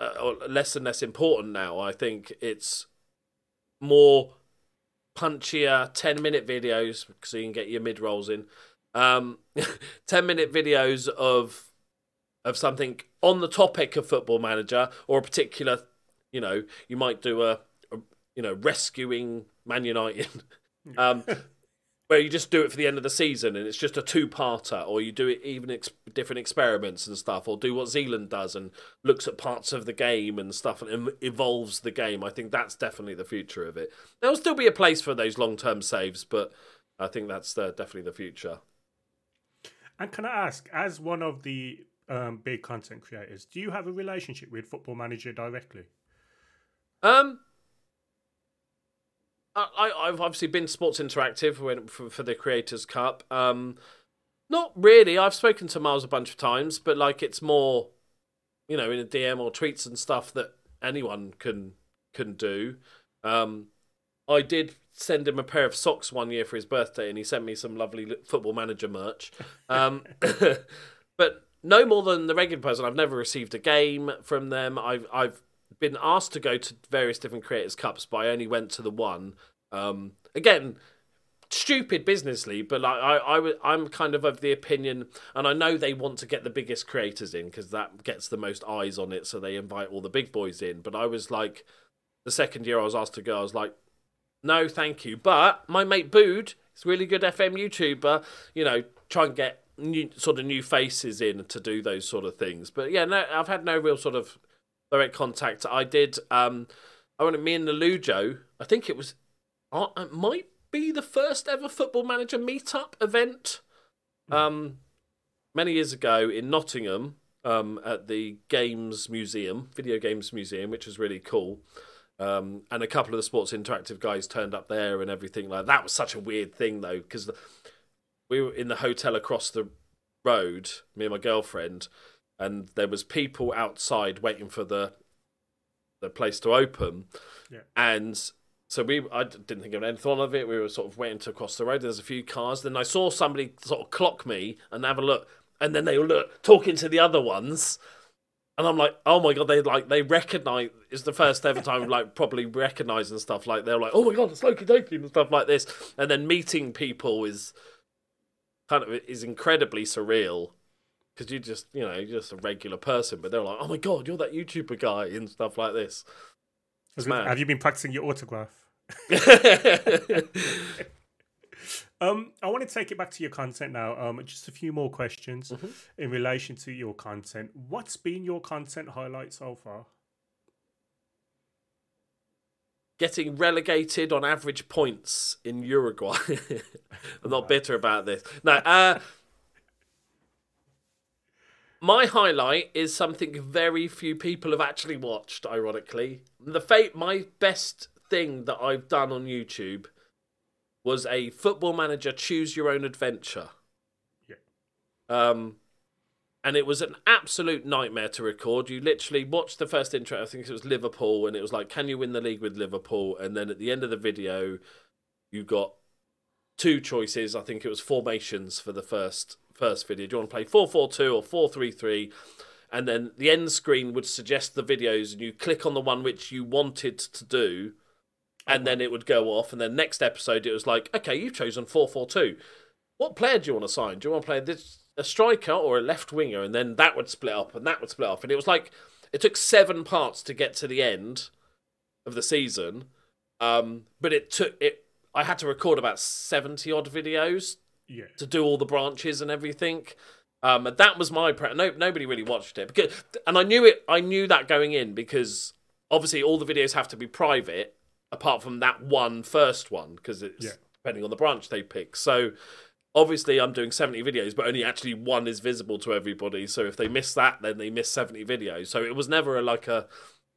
uh, less and less important now, I think it's more punchier 10 minute videos so you can get your mid rolls in. Um, 10 minute videos of of something on the topic of football manager or a particular you know you might do a, a you know rescuing man united um where you just do it for the end of the season and it's just a two-parter or you do it even ex- different experiments and stuff or do what zealand does and looks at parts of the game and stuff and evolves the game. I think that's definitely the future of it. There'll still be a place for those long-term saves but i think that's uh, definitely the future. And can i ask as one of the um, big content creators do you have a relationship with football manager directly? Um I, have obviously been Sports Interactive when, for, for the Creators Cup. Um, not really. I've spoken to Miles a bunch of times, but like it's more, you know, in a DM or tweets and stuff that anyone can can do. Um, I did send him a pair of socks one year for his birthday, and he sent me some lovely Football Manager merch. Um, but no more than the regular person. I've never received a game from them. I've I've been asked to go to various different creators cups, but I only went to the one. Um, again, stupid businessly, but like I, I, I'm kind of of the opinion, and I know they want to get the biggest creators in because that gets the most eyes on it, so they invite all the big boys in. But I was like, the second year I was asked to go, I was like, no, thank you. But my mate Bood, a really good FM YouTuber. You know, try and get new sort of new faces in to do those sort of things. But yeah, no, I've had no real sort of direct contact. I did. Um, I went. Me and Lollujo. I think it was. Uh, it might be the first ever Football Manager meetup event. Hmm. Um, many years ago in Nottingham, um, at the Games Museum, Video Games Museum, which was really cool. Um, and a couple of the Sports Interactive guys turned up there and everything like that. that was such a weird thing though because we were in the hotel across the road, me and my girlfriend, and there was people outside waiting for the the place to open. Yeah. And so we, I didn't think of anything of it. We were sort of waiting to cross the road. There's a few cars. Then I saw somebody sort of clock me and have a look, and then they were look talking to the other ones. And I'm like, oh my god, they like they recognize. It's the first ever time like probably recognizing stuff. Like they're like, oh my god, it's Loki Doki and stuff like this. And then meeting people is kind of is incredibly surreal because you're just you know you're just a regular person, but they're like, oh my god, you're that YouTuber guy and stuff like this. Have you been practicing your autograph? Um, I want to take it back to your content now. Um, just a few more questions Mm-hmm. in relation to your content. What's been your content highlight so far? Getting relegated on average points in Uruguay. I'm not bitter about this. No, uh, my highlight is something very few people have actually watched. Ironically, the fate. My best thing that I've done on YouTube was a Football Manager Choose Your Own Adventure. Yeah. Um, and it was an absolute nightmare to record. You literally watched the first intro. I think it was Liverpool, and it was like, "Can you win the league with Liverpool?" And then at the end of the video, you got two choices. I think it was formations for the first first video. Do you want to play four four two or four three three? And then the end screen would suggest the videos, and you click on the one which you wanted to do, and then it would go off. And then next episode, it was like, "Okay, you've chosen four four two. What player do you want to sign? Do you want to play this a striker or a left winger?" And then that would split up, and that would split off, and it was like it took seven parts to get to the end of the season. Um, but it took it. I had to record about seventy odd videos Yeah. to do all the branches and everything. Um, and that was my pre- no nobody really watched it because and I knew it I knew that going in because obviously all the videos have to be private apart from that one first one because it's Yeah. depending on the branch they pick. So obviously I'm doing 70 videos but only actually one is visible to everybody. So if they miss that then they miss 70 videos. So it was never a, like a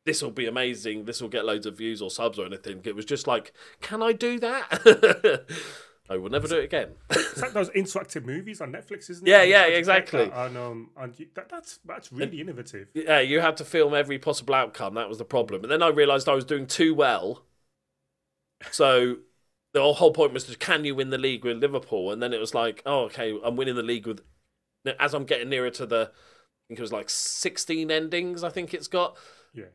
this will be amazing, this will get loads of views or subs or anything. It was just like can I do that? I will never do it again. It's like those interactive movies on Netflix, isn't it? Yeah, And yeah, you have to take exactly. that And, um, and you, that, that's that's really innovative. Yeah, you had to film every possible outcome. That was the problem. And then I realised I was doing too well. So the whole point was, to, can you win the league with Liverpool? And then it was like, oh, okay, I'm winning the league with. As I'm getting nearer to the, I think it was like 16 endings. I think it's got. Yeah.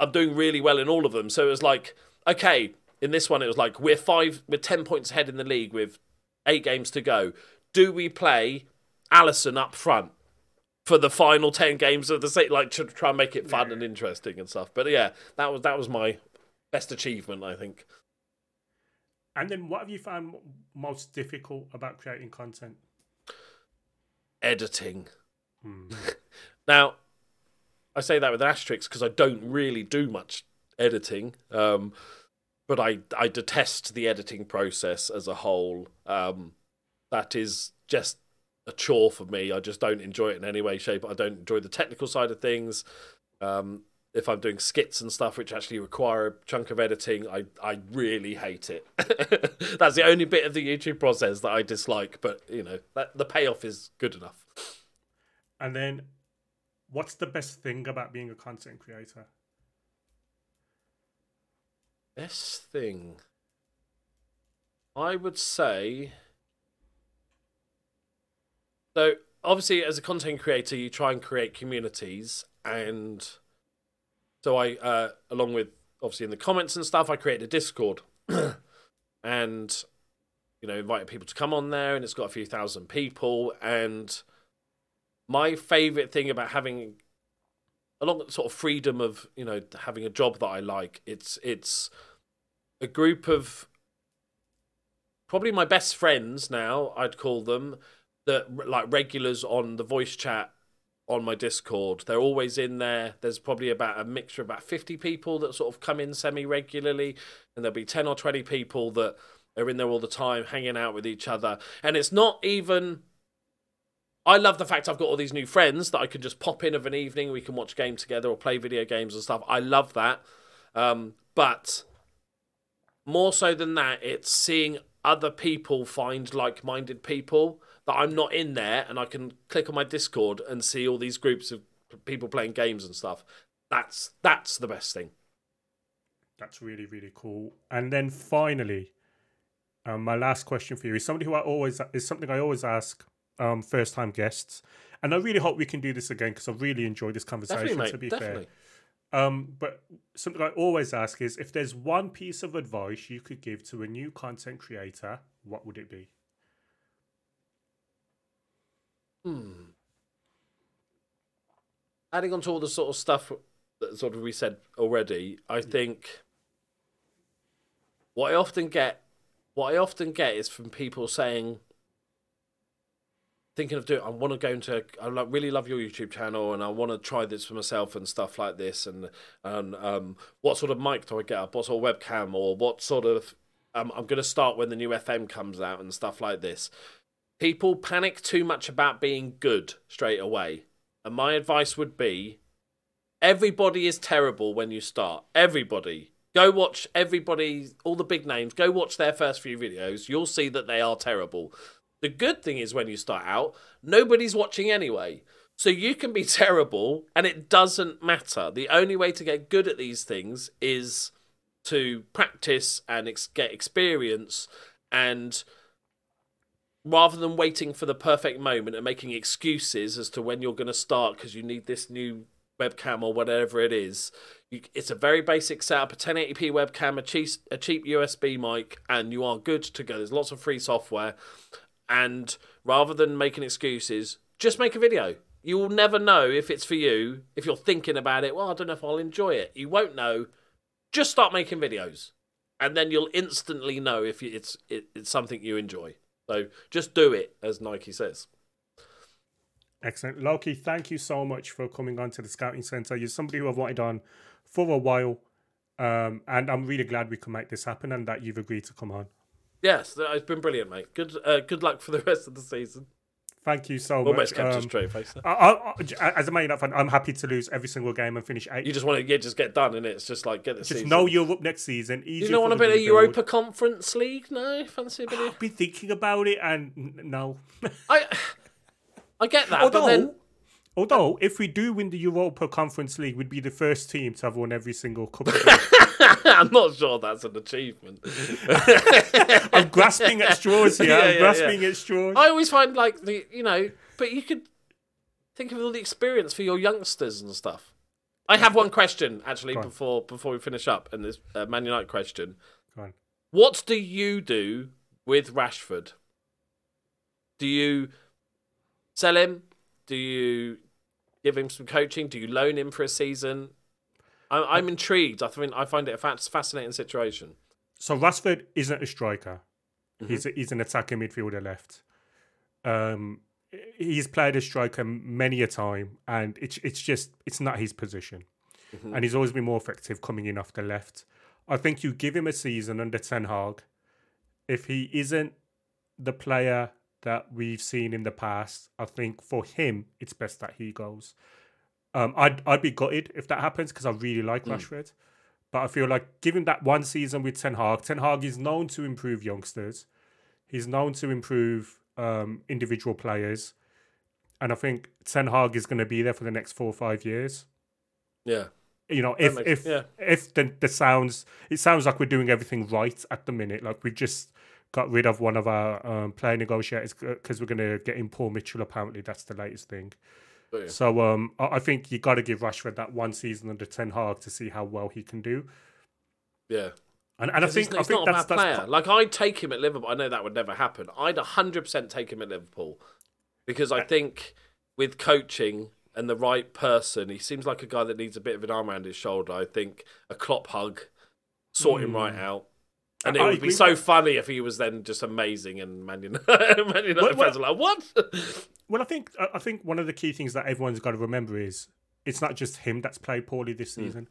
I'm doing really well in all of them. So it was like, okay, in this one, it was like we're five, we're ten points ahead in the league with eight games to go. Do we play Alisson up front for the final ten games of the season, like to try and make it fun and interesting and stuff? But yeah, that was that was my best achievement, I think. And then, what have you found most difficult about creating content? Editing. Hmm. Now, I say that with an asterisk because I don't really do much editing. Um, but I I detest the editing process as a whole. Um, that is just a chore for me. I just don't enjoy it in any way, shape. I don't enjoy the technical side of things. Um, if I'm doing skits and stuff which actually require a chunk of editing, I, I really hate it. That's the only bit of the YouTube process that I dislike, but you know, that, the payoff is good enough. And then, what's the best thing about being a content creator? Best thing. I would say. So, obviously, as a content creator, you try and create communities. And so, I, uh, along with obviously in the comments and stuff, I created a Discord. and, you know, invited people to come on there. And it's got a few thousand people. And my favorite thing about having along sort of freedom of you know having a job that I like. It's it's a group of probably my best friends now. I'd call them that like regulars on the voice chat on my Discord. They're always in there. There's probably about a mixture of about fifty people that sort of come in semi regularly, and there'll be ten or twenty people that are in there all the time, hanging out with each other. And it's not even I love the fact I've got all these new friends that I can just pop in of an evening. We can watch games together or play video games and stuff. I love that. Um, but more so than that, it's seeing other people find like minded people that I'm not in there and I can click on my Discord and see all these groups of people playing games and stuff. That's that's the best thing. That's really, really cool. And then finally, um, my last question for you is somebody who I always is something I always ask um, first time guests, and I really hope we can do this again because I really enjoyed this conversation. Definitely, mate. to be Definitely. fair, um, but something I always ask is if there's one piece of advice you could give to a new content creator, what would it be? Hmm. Adding on to all the sort of stuff that sort of we said already, I think what I often get what I often get is from people saying, thinking of doing. I want to go into. I like really love your YouTube channel, and I want to try this for myself and stuff like this. And and um, what sort of mic do I get up? What sort of webcam or what sort of? Um, I'm going to start when the new FM comes out and stuff like this. People panic too much about being good straight away, and my advice would be. Everybody is terrible when you start. Everybody. Go watch everybody, all the big names, go watch their first few videos. You'll see that they are terrible. The good thing is when you start out, nobody's watching anyway. So you can be terrible and it doesn't matter. The only way to get good at these things is to practice and ex- get experience and rather than waiting for the perfect moment and making excuses as to when you're going to start because you need this new webcam or whatever it is, you, it's a very basic setup: a 1080p webcam, a cheap a cheap USB mic, and you are good to go. There's lots of free software, and rather than making excuses, just make a video. You will never know if it's for you if you're thinking about it. Well, I don't know if I'll enjoy it. You won't know. Just start making videos, and then you'll instantly know if it's it, it's something you enjoy. So just do it, as Nike says. Excellent. Loki, thank you so much for coming on to the Scouting Centre. You're somebody who I've wanted on for a while. Um, and I'm really glad we can make this happen and that you've agreed to come on. Yes, it's been brilliant, mate. Good, uh, good luck for the rest of the season. Thank you so Almost much. kept Um, a straight face. I, I, I- as a Man United fan, I'm happy to lose every single game and finish eight. You just want to, yeah, just get done, and it's just like get the just season. know you're up next season. you don't want a the bit of. Europa Conference League? No, fancy a bit of. I've been thinking about it and no. I, I get that, although, but then although, if we do win the Europa Conference League, we'd be the first team to have won every single cup. I'm not sure that's an achievement. I'm grasping at straws here. Yeah, I'm yeah, grasping at straws. I always find like the you know, but you could think of all the experience for your youngsters and stuff. I have one question actually on. before before we finish up, and this uh, Man United question: Go on. What do you do with Rashford? Do you sell him? Do you give him some coaching? Do you loan him for a season? I'm, I'm intrigued. I think I find it a fascinating situation. So Rashford isn't a striker. Mm-hmm. He's a, he's an attacking midfielder left. Um, he's played as striker many a time, and it's it's just it's not his position. Mm-hmm. And he's always been more effective coming in off the left. I think you give him a season under Ten Hag. If he isn't the player that we've seen in the past, I think for him it's best that he goes. Um, I'd I'd be gutted if that happens because I really like Rashford. But I feel like given that one season with Ten Hag, Ten Hag is known to improve youngsters. He's known to improve um, individual players, and I think Ten Hag is going to be there for the next four or five years. Yeah. You know, if makes- if yeah. if the the sounds, it sounds like we're doing everything right at the minute. Like we just got rid of one of our um, player negotiators because we're going to get in Paul Mitchell. Apparently, that's the latest thing. Oh, yeah. So um, I, I think you got to give Rashford that one season under Ten Hag to see how well he can do. Yeah. And, and I think he's, I he's think not a that's bad that's player. Like I'd take him at Liverpool. I know that would never happen. I'd 100% take him at Liverpool because I think with coaching and the right person, he seems like a guy that needs a bit of an arm around his shoulder. I think a Klopp hug, sort him right out. And it. I would be so funny if he was then just amazing and Man United, Man United Well, well- fans are like, what? Well, I think I think one of the key things that everyone's got to remember is it's not just him that's played poorly this Hmm. season.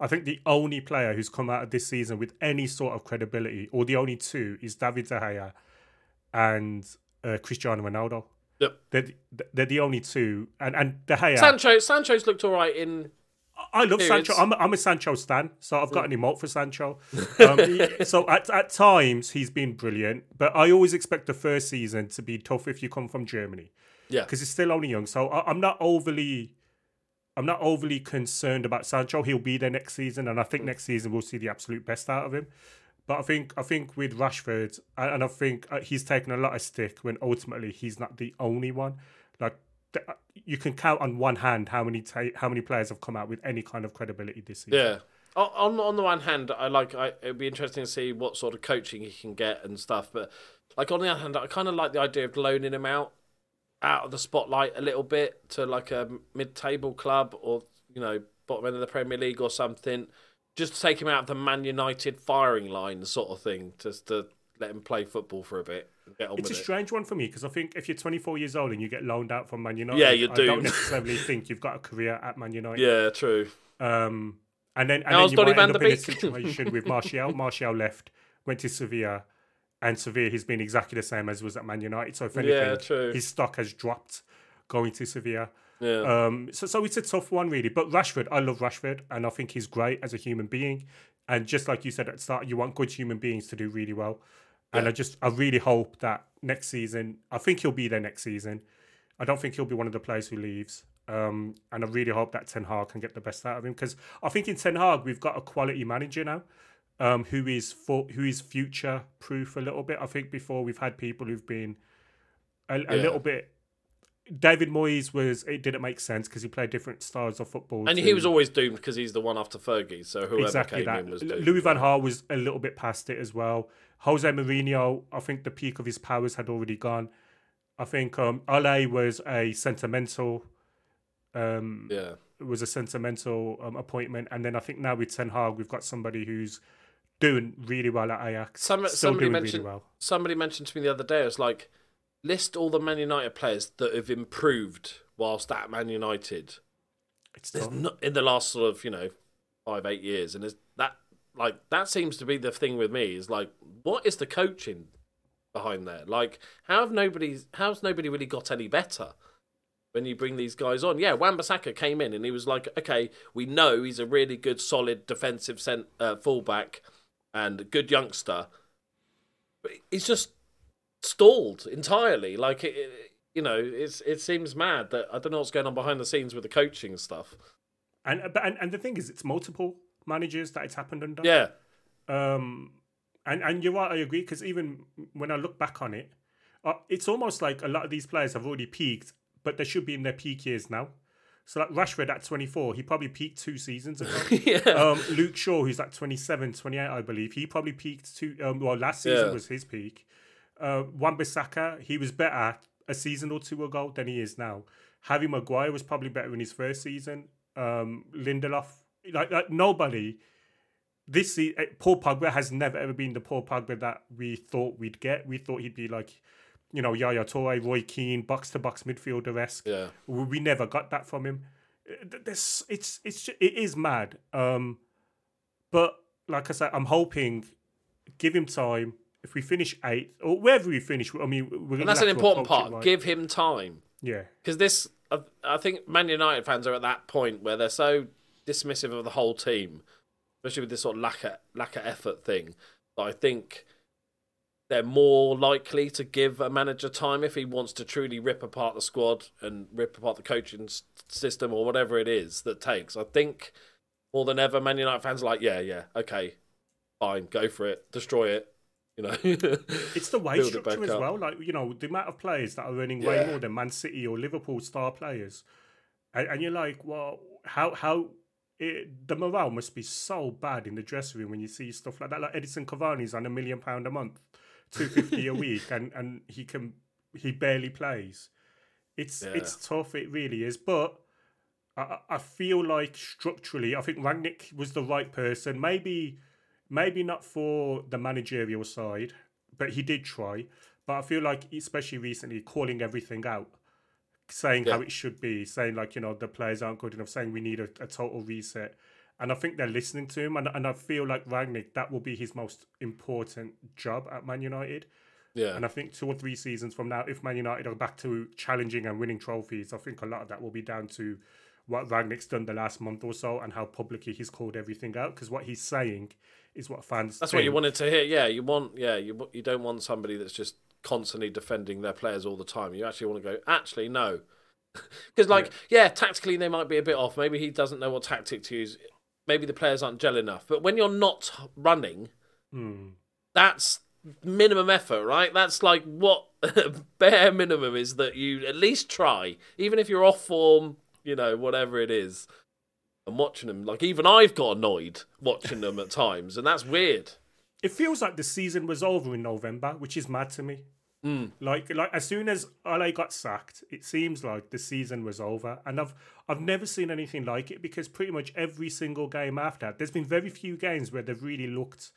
I think the only player who's come out of this season with any sort of credibility, or the only two, is David De Gea and uh, Cristiano Ronaldo. Yep. They're, the- they're the only two, and and De Gea. Sancho, Sancho's looked all right in. I love periods. Sancho. I'm a, I'm a Sancho stan, so I've got an emote for Sancho. Um, so at, at times he's been brilliant, but I always expect the first season to be tough if you come from Germany Yeah. because he's still only young. So I, I'm not overly, I'm not overly concerned about Sancho. He'll be there next season, and I think next season we'll see the absolute best out of him. But I think I think with Rashford, and I think uh, he's taken a lot of stick when ultimately he's not the only one. Like Uh, you can count on one hand how many how many players have come out with any kind of credibility this season. Yeah. On on the one hand, I like. I, it'd be interesting to see what sort of coaching he can get and stuff. But like on the other hand, I kind of like the idea of loaning him out, out of the spotlight a little bit to like a mid-table club or you know bottom end of the Premier League or something. Just to take him out of the Man United firing line, sort of thing. Just to let him play football for a bit. It's a it. strange one for me because I think if you're 24 years old and you get loaned out from Man United, Yeah, you're I don't necessarily think you've got a career at Man United. Yeah, true. Um, and then, and How's then you Donny might van end up in a situation with Martial. Martial left, went to Sevilla, and Sevilla he's been exactly the same as was at Man United. So if anything, Yeah, his stock has dropped going to Sevilla. Yeah. Um, so, so it's a tough one, really. But Rashford, I love Rashford, and I think he's great as a human being. And just like you said at the start, you want good human beings to do really well. And I just, I really hope that next season, I think he'll be there next season. I don't think he'll be one of the players who leaves. Um, and I really hope that Ten Hag can get the best out of him because I think in Ten Hag we've got a quality manager now, um, who is for who is future proof a little bit. I think before we've had people who've been a, a Yeah. little bit. David Moyes was it didn't make sense because he played different styles of football. and to- he was always doomed because he's the one after Fergie. So whoever exactly came that. in was doomed. Louis Van Gaal was a little bit past it as well. Jose Mourinho, I think the peak of his powers had already gone. I think um, Ole was a sentimental, um, yeah. was a sentimental um, appointment, and then I think now with Ten Hag, we've got somebody who's doing really well at Ajax. Some, still somebody doing mentioned really well. somebody mentioned to me the other day. Was like list all the Man United players that have improved whilst at Man United. It's There's not in the last sort of you know five eight years, and is that like that seems to be the thing with me is like what is the coaching behind there? Like how have nobody how's nobody really got any better? When you bring these guys on, yeah, Wan-Bissaka came in and he was like, okay, we know he's a really good, solid defensive cent- uh, fullback and a good youngster, but he's just stalled entirely. Like it, it- you know, it's it seems mad that I don't know what's going on behind the scenes with the coaching stuff. And, but- and and the thing is, it's multiple managers that it's happened under. Yeah, Um, and and you're right, I agree. Because even when I look back on it, uh, it's almost like a lot of these players have already peaked, but they should be in their peak years now. So like Rashford at 24, he probably peaked two seasons ago. yeah, um, Luke Shaw, who's like 27, 28, I believe, he probably peaked two. Um, well, last season Yeah. was his peak. Uh, Wan-Bissaka, he was better a season or two ago than he is now. Harry Maguire was probably better in his first season. Um, Lindelof, like, like nobody. This eh, Paul Pogba has never ever been the Paul Pogba that we thought we'd get. We thought he'd be like, you know, Yaya Toure, Roy Keane, box to box midfielder esque. yeah. We never got that from him. Uh, This it's it's it is mad. Um, but like I said, I'm hoping give him time. If we finish eighth or wherever we finish, I mean, we're And that's an gonna have to important part. right. Give him time yeah, because this. I, I think Man United fans are at that point where they're so dismissive of the whole team, especially with this sort of lack of lack of effort thing. That I think they're more likely to give a manager time if he wants to truly rip apart the squad and rip apart the coaching system or whatever it is that takes. I think more than ever, Man United fans are like, yeah, yeah, okay, fine, go for it, destroy it. You know, it's the wage structure as up. well. Like you know, the amount of players that are earning way more than Man City or Liverpool star players, and, and you're like, well, how how it, the morale must be so bad in the dressing room when you see stuff like that. Like Edinson Cavani's on a million pound a month, two fifty a week, and and he can he barely plays. It's Yeah. it's tough. It really is, but. I, I- I feel like structurally, I think Rangnick was the right person. Maybe, maybe not for the managerial side, but he did try. But I feel like, especially recently, calling everything out, saying how it should be, saying like you know the players aren't good enough, saying we need a, a total reset. And I think they're listening to him, and, and I feel like Rangnick that will be his most important job at Man United. yeah, And I think two or three seasons from now, if Man United are back to challenging and winning trophies, I think a lot of that will be down to what Rangnick's done the last month or so and how publicly he's called everything out. Because what he's saying is what fans. That's what you wanted to hear. Yeah, you want. Yeah, you you don't want somebody that's just constantly defending their players all the time. You actually want to go. Actually, no, because like yeah. tactically they might be a bit off. Maybe he doesn't know what tactic to use. Maybe the players aren't gel enough. But when you're not running, Hmm. that's minimum effort, right? That's like what bare minimum is that you at least try, even if you're off form. You know, whatever it is. And watching them, like even I've got annoyed watching them at times, and that's weird. It feels like the season was over in November, which is mad to me. Mm. Like, like as soon as Ole got sacked, it seems like the season was over, and I've I've never seen anything like it because pretty much every single game after, there's been very few games where they've really looked,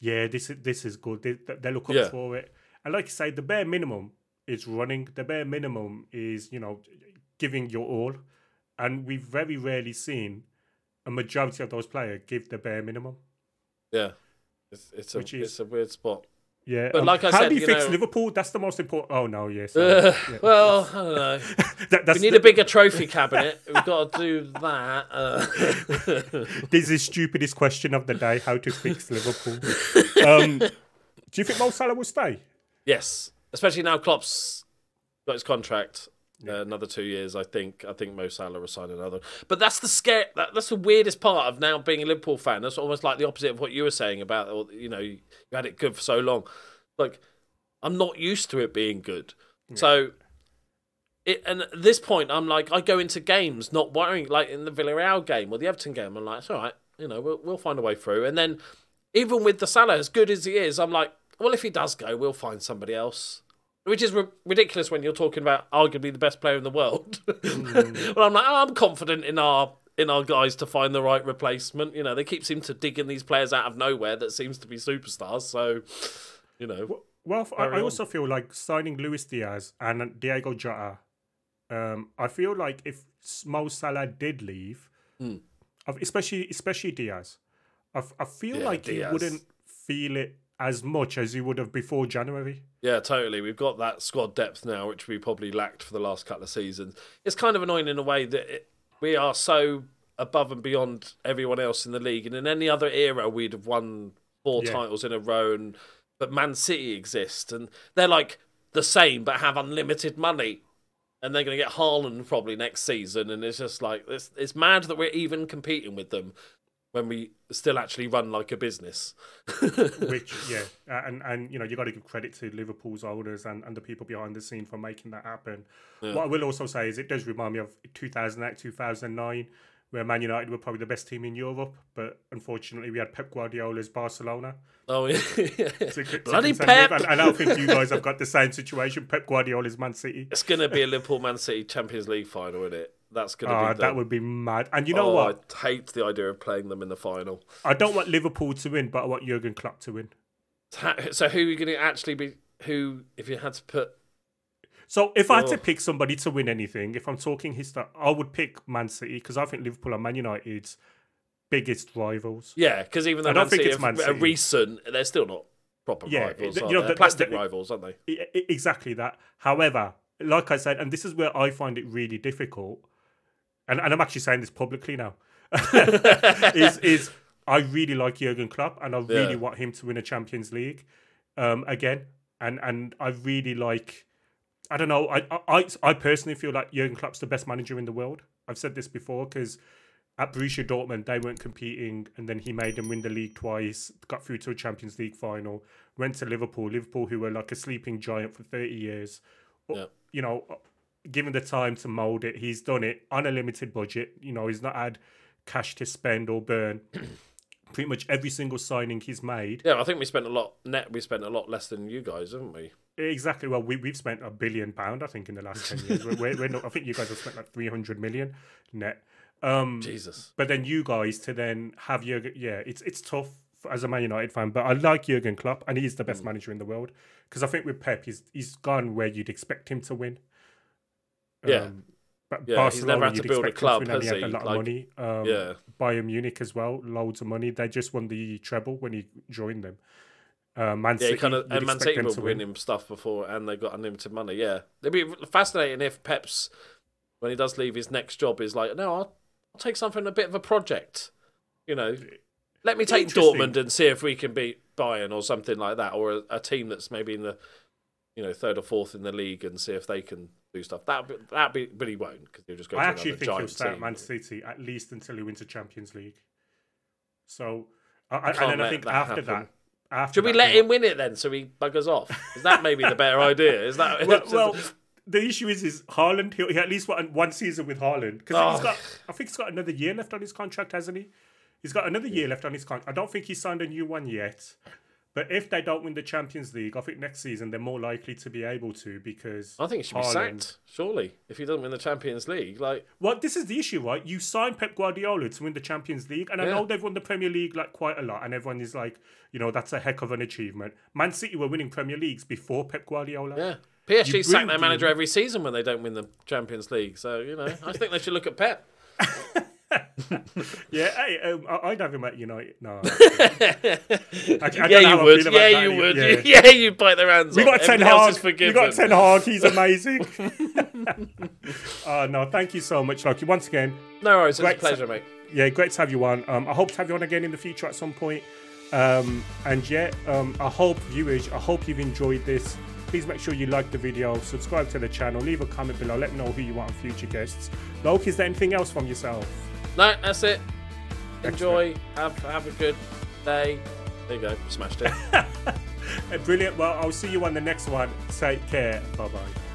yeah, this is this is good. They, they look up Yeah. for it. And like you say, the bare minimum is running. The bare minimum is you know giving your all, and we've very rarely seen a majority of those players give the bare minimum. Yeah, it's it's a is- it's a weird spot. Yeah, But like I said, how said, do you, you fix know- Liverpool? That's the most important. Oh no, yes. Uh, Yeah. Well, I don't know. That- that's We need the- a bigger trophy cabinet. We've got to do that. Uh, This is the stupidest question of the day: How to fix Liverpool? Um, do you think Mo Salah will stay? yes, especially now Klopp's got his contract. Uh, another two years, I think. I think Mo Salah will sign another. But that's the scare. That, that's the weirdest part of now being a Liverpool fan. That's almost like the opposite of what you were saying about, or, you know, you had it good for so long. Like, I'm not used to it being good. So, it, and at this point, I'm like, I go into games not worrying, like in the Villarreal game or the Everton game. I'm like, it's all right, you know, we'll, we'll find a way through. And then, even with the Salah, as good as he is, I'm like, well, if he does go, we'll find somebody else. Which is ri- ridiculous when you're talking about arguably the best player in the world. well, I'm like, oh, I'm confident in our in our guys to find the right replacement. You know, they keep seem to digging these players out of nowhere that seems to be superstars. So, you know, Well, I, I also feel like signing Luis Diaz and Diego Jota. Um, I feel like if Mo Salah did leave, of- especially especially Diaz, I feel Yeah, like Diaz. he wouldn't feel it as much as you would have before January. Yeah, totally. We've got that squad depth now, which we probably lacked for the last couple of seasons. It's kind of annoying in a way that it, we are so above and beyond everyone else in the league. And in any other era, we'd have won four Yeah. titles in a row. And, but Man City exist, and they're like the same, but have unlimited money. And they're going to get Haaland probably next season. And it's just like, it's, it's mad that we're even competing with them when we still actually run like a business. Which yeah, uh, and and you know you got to give credit to Liverpool's owners and, and the people behind the scene for making that happen. What I will also say is it does remind me of 2008 2009 where Man United were probably the best team in Europe, but unfortunately we had Pep Guardiola's Barcelona. Oh, yeah. to- Bloody Pep! with, And, and I think you guys have got the same situation. Pep Guardiola's Man City. It's going to be a Liverpool Man City Champions League final, isn't it? That's going to Ah, be the, that would be mad. And you know oh, what? I hate the idea of playing them in the final. I don't want Liverpool to win, but I want Jurgen Klopp to win. So who are you going to actually be? Who, if you had to put? So if I had to Oh. pick somebody to win anything, if I'm talking history, I would pick Man City because I think Liverpool and Man United's biggest rivals. Yeah, because even though I don't Man think City it's Man City. recent, they're still not proper Yeah, rivals. you know, they? the- plastic the- rivals, aren't they? Exactly that. However, like I said, and this is where I find it really difficult, and, and I'm actually saying this publicly now, is is I really like Jurgen Klopp and I really Yeah. want him to win a Champions League um, again, and and I really like. I don't know. I, I I personally feel like Jurgen Klopp's the best manager in the world. I've said this before because at Borussia Dortmund they weren't competing, and then he made them win the league twice, got through to a Champions League final, went to Liverpool, Liverpool who were like a sleeping giant for thirty years. Yeah. You know, given the time to mold it, he's done it on a limited budget. You know, he's not had cash to spend or burn. Pretty much every single signing he's made. Yeah, I think we spent a lot net. We spent a lot less than you guys, haven't we? Exactly. Well, we, we've spent a billion pound, I think, in the last 10 years. We're, we're, not, I think you guys have spent like 300 million net. Um, Jesus. but then you guys to then have Jurgen, yeah, it's it's tough as a Man United fan, but I like Jurgen Klopp and he's the Mm. best manager in the world because I think with Pep, he's he's gone where you'd expect him to win. Yeah. Um, but Yeah, he's Barcelona, never had to build a club, has he a lot Like, of money. Um, yeah. Bayern Munich as well, loads of money. They just won the treble when he joined them. Uh, Man Yeah, City, he kind of and Man City were to win. winning stuff before, and they got unlimited money. Yeah, it'd be fascinating if Pep's when he does leave his next job is like, no, I'll, I'll take something a bit of a project. You know, let me take Dortmund and see if we can beat Bayern or something like that, or a, a team that's maybe in the you know third or fourth in the league and see if they can do stuff. That that be, but he won't because he'll just go. I to actually think he'll stay at. Man City at least until he wins the Champions League. So, I, and then I think that after happen. that, after Should we let him win it then, so he buggers off? Is that maybe the better idea? Is that well, well, the issue is, is Haaland. He, he at least won one season with Haaland because he's Oh. got. I think he's got another year left on his contract, hasn't he? He's got another year left on his contract. I don't think he signed a new one yet. But if they don't win the Champions League, I think next season they're more likely to be able to because I think he should be sacked. Surely, if he doesn't win the Champions League, like Well, this is the issue, right? You signed Pep Guardiola to win the Champions League, and I know they've won the Premier League like quite a lot, and everyone is like, you know, that's a heck of an achievement. Man City were winning Premier Leagues before Pep Guardiola. yeah. PSG sack their manager every season when they don't win the Champions League. So you know, I think they should look at Pep. Yeah, hey, um, I- I'd have him at United. No, I, I yeah, you would. Yeah, you would. Yeah. Yeah, you bite their hands We got Ten Hag. We got Ten Hag. He's amazing. uh, no, thank you so much, Loki. Once again, No worries. It's a Great. pleasure, mate. yeah, great to have you on. Um, I hope to have you on again in the future at some point. Um, and yeah, um, I hope viewers, I hope you've enjoyed this. Please make sure you like the video, subscribe to the channel, leave a comment below, let me know who you want on future guests. Loki, is there anything else from yourself? No, that's it. Enjoy. Have have a good day. There you go. Smashed it. Brilliant. Well, I'll see you on the next one. Take care. Bye bye.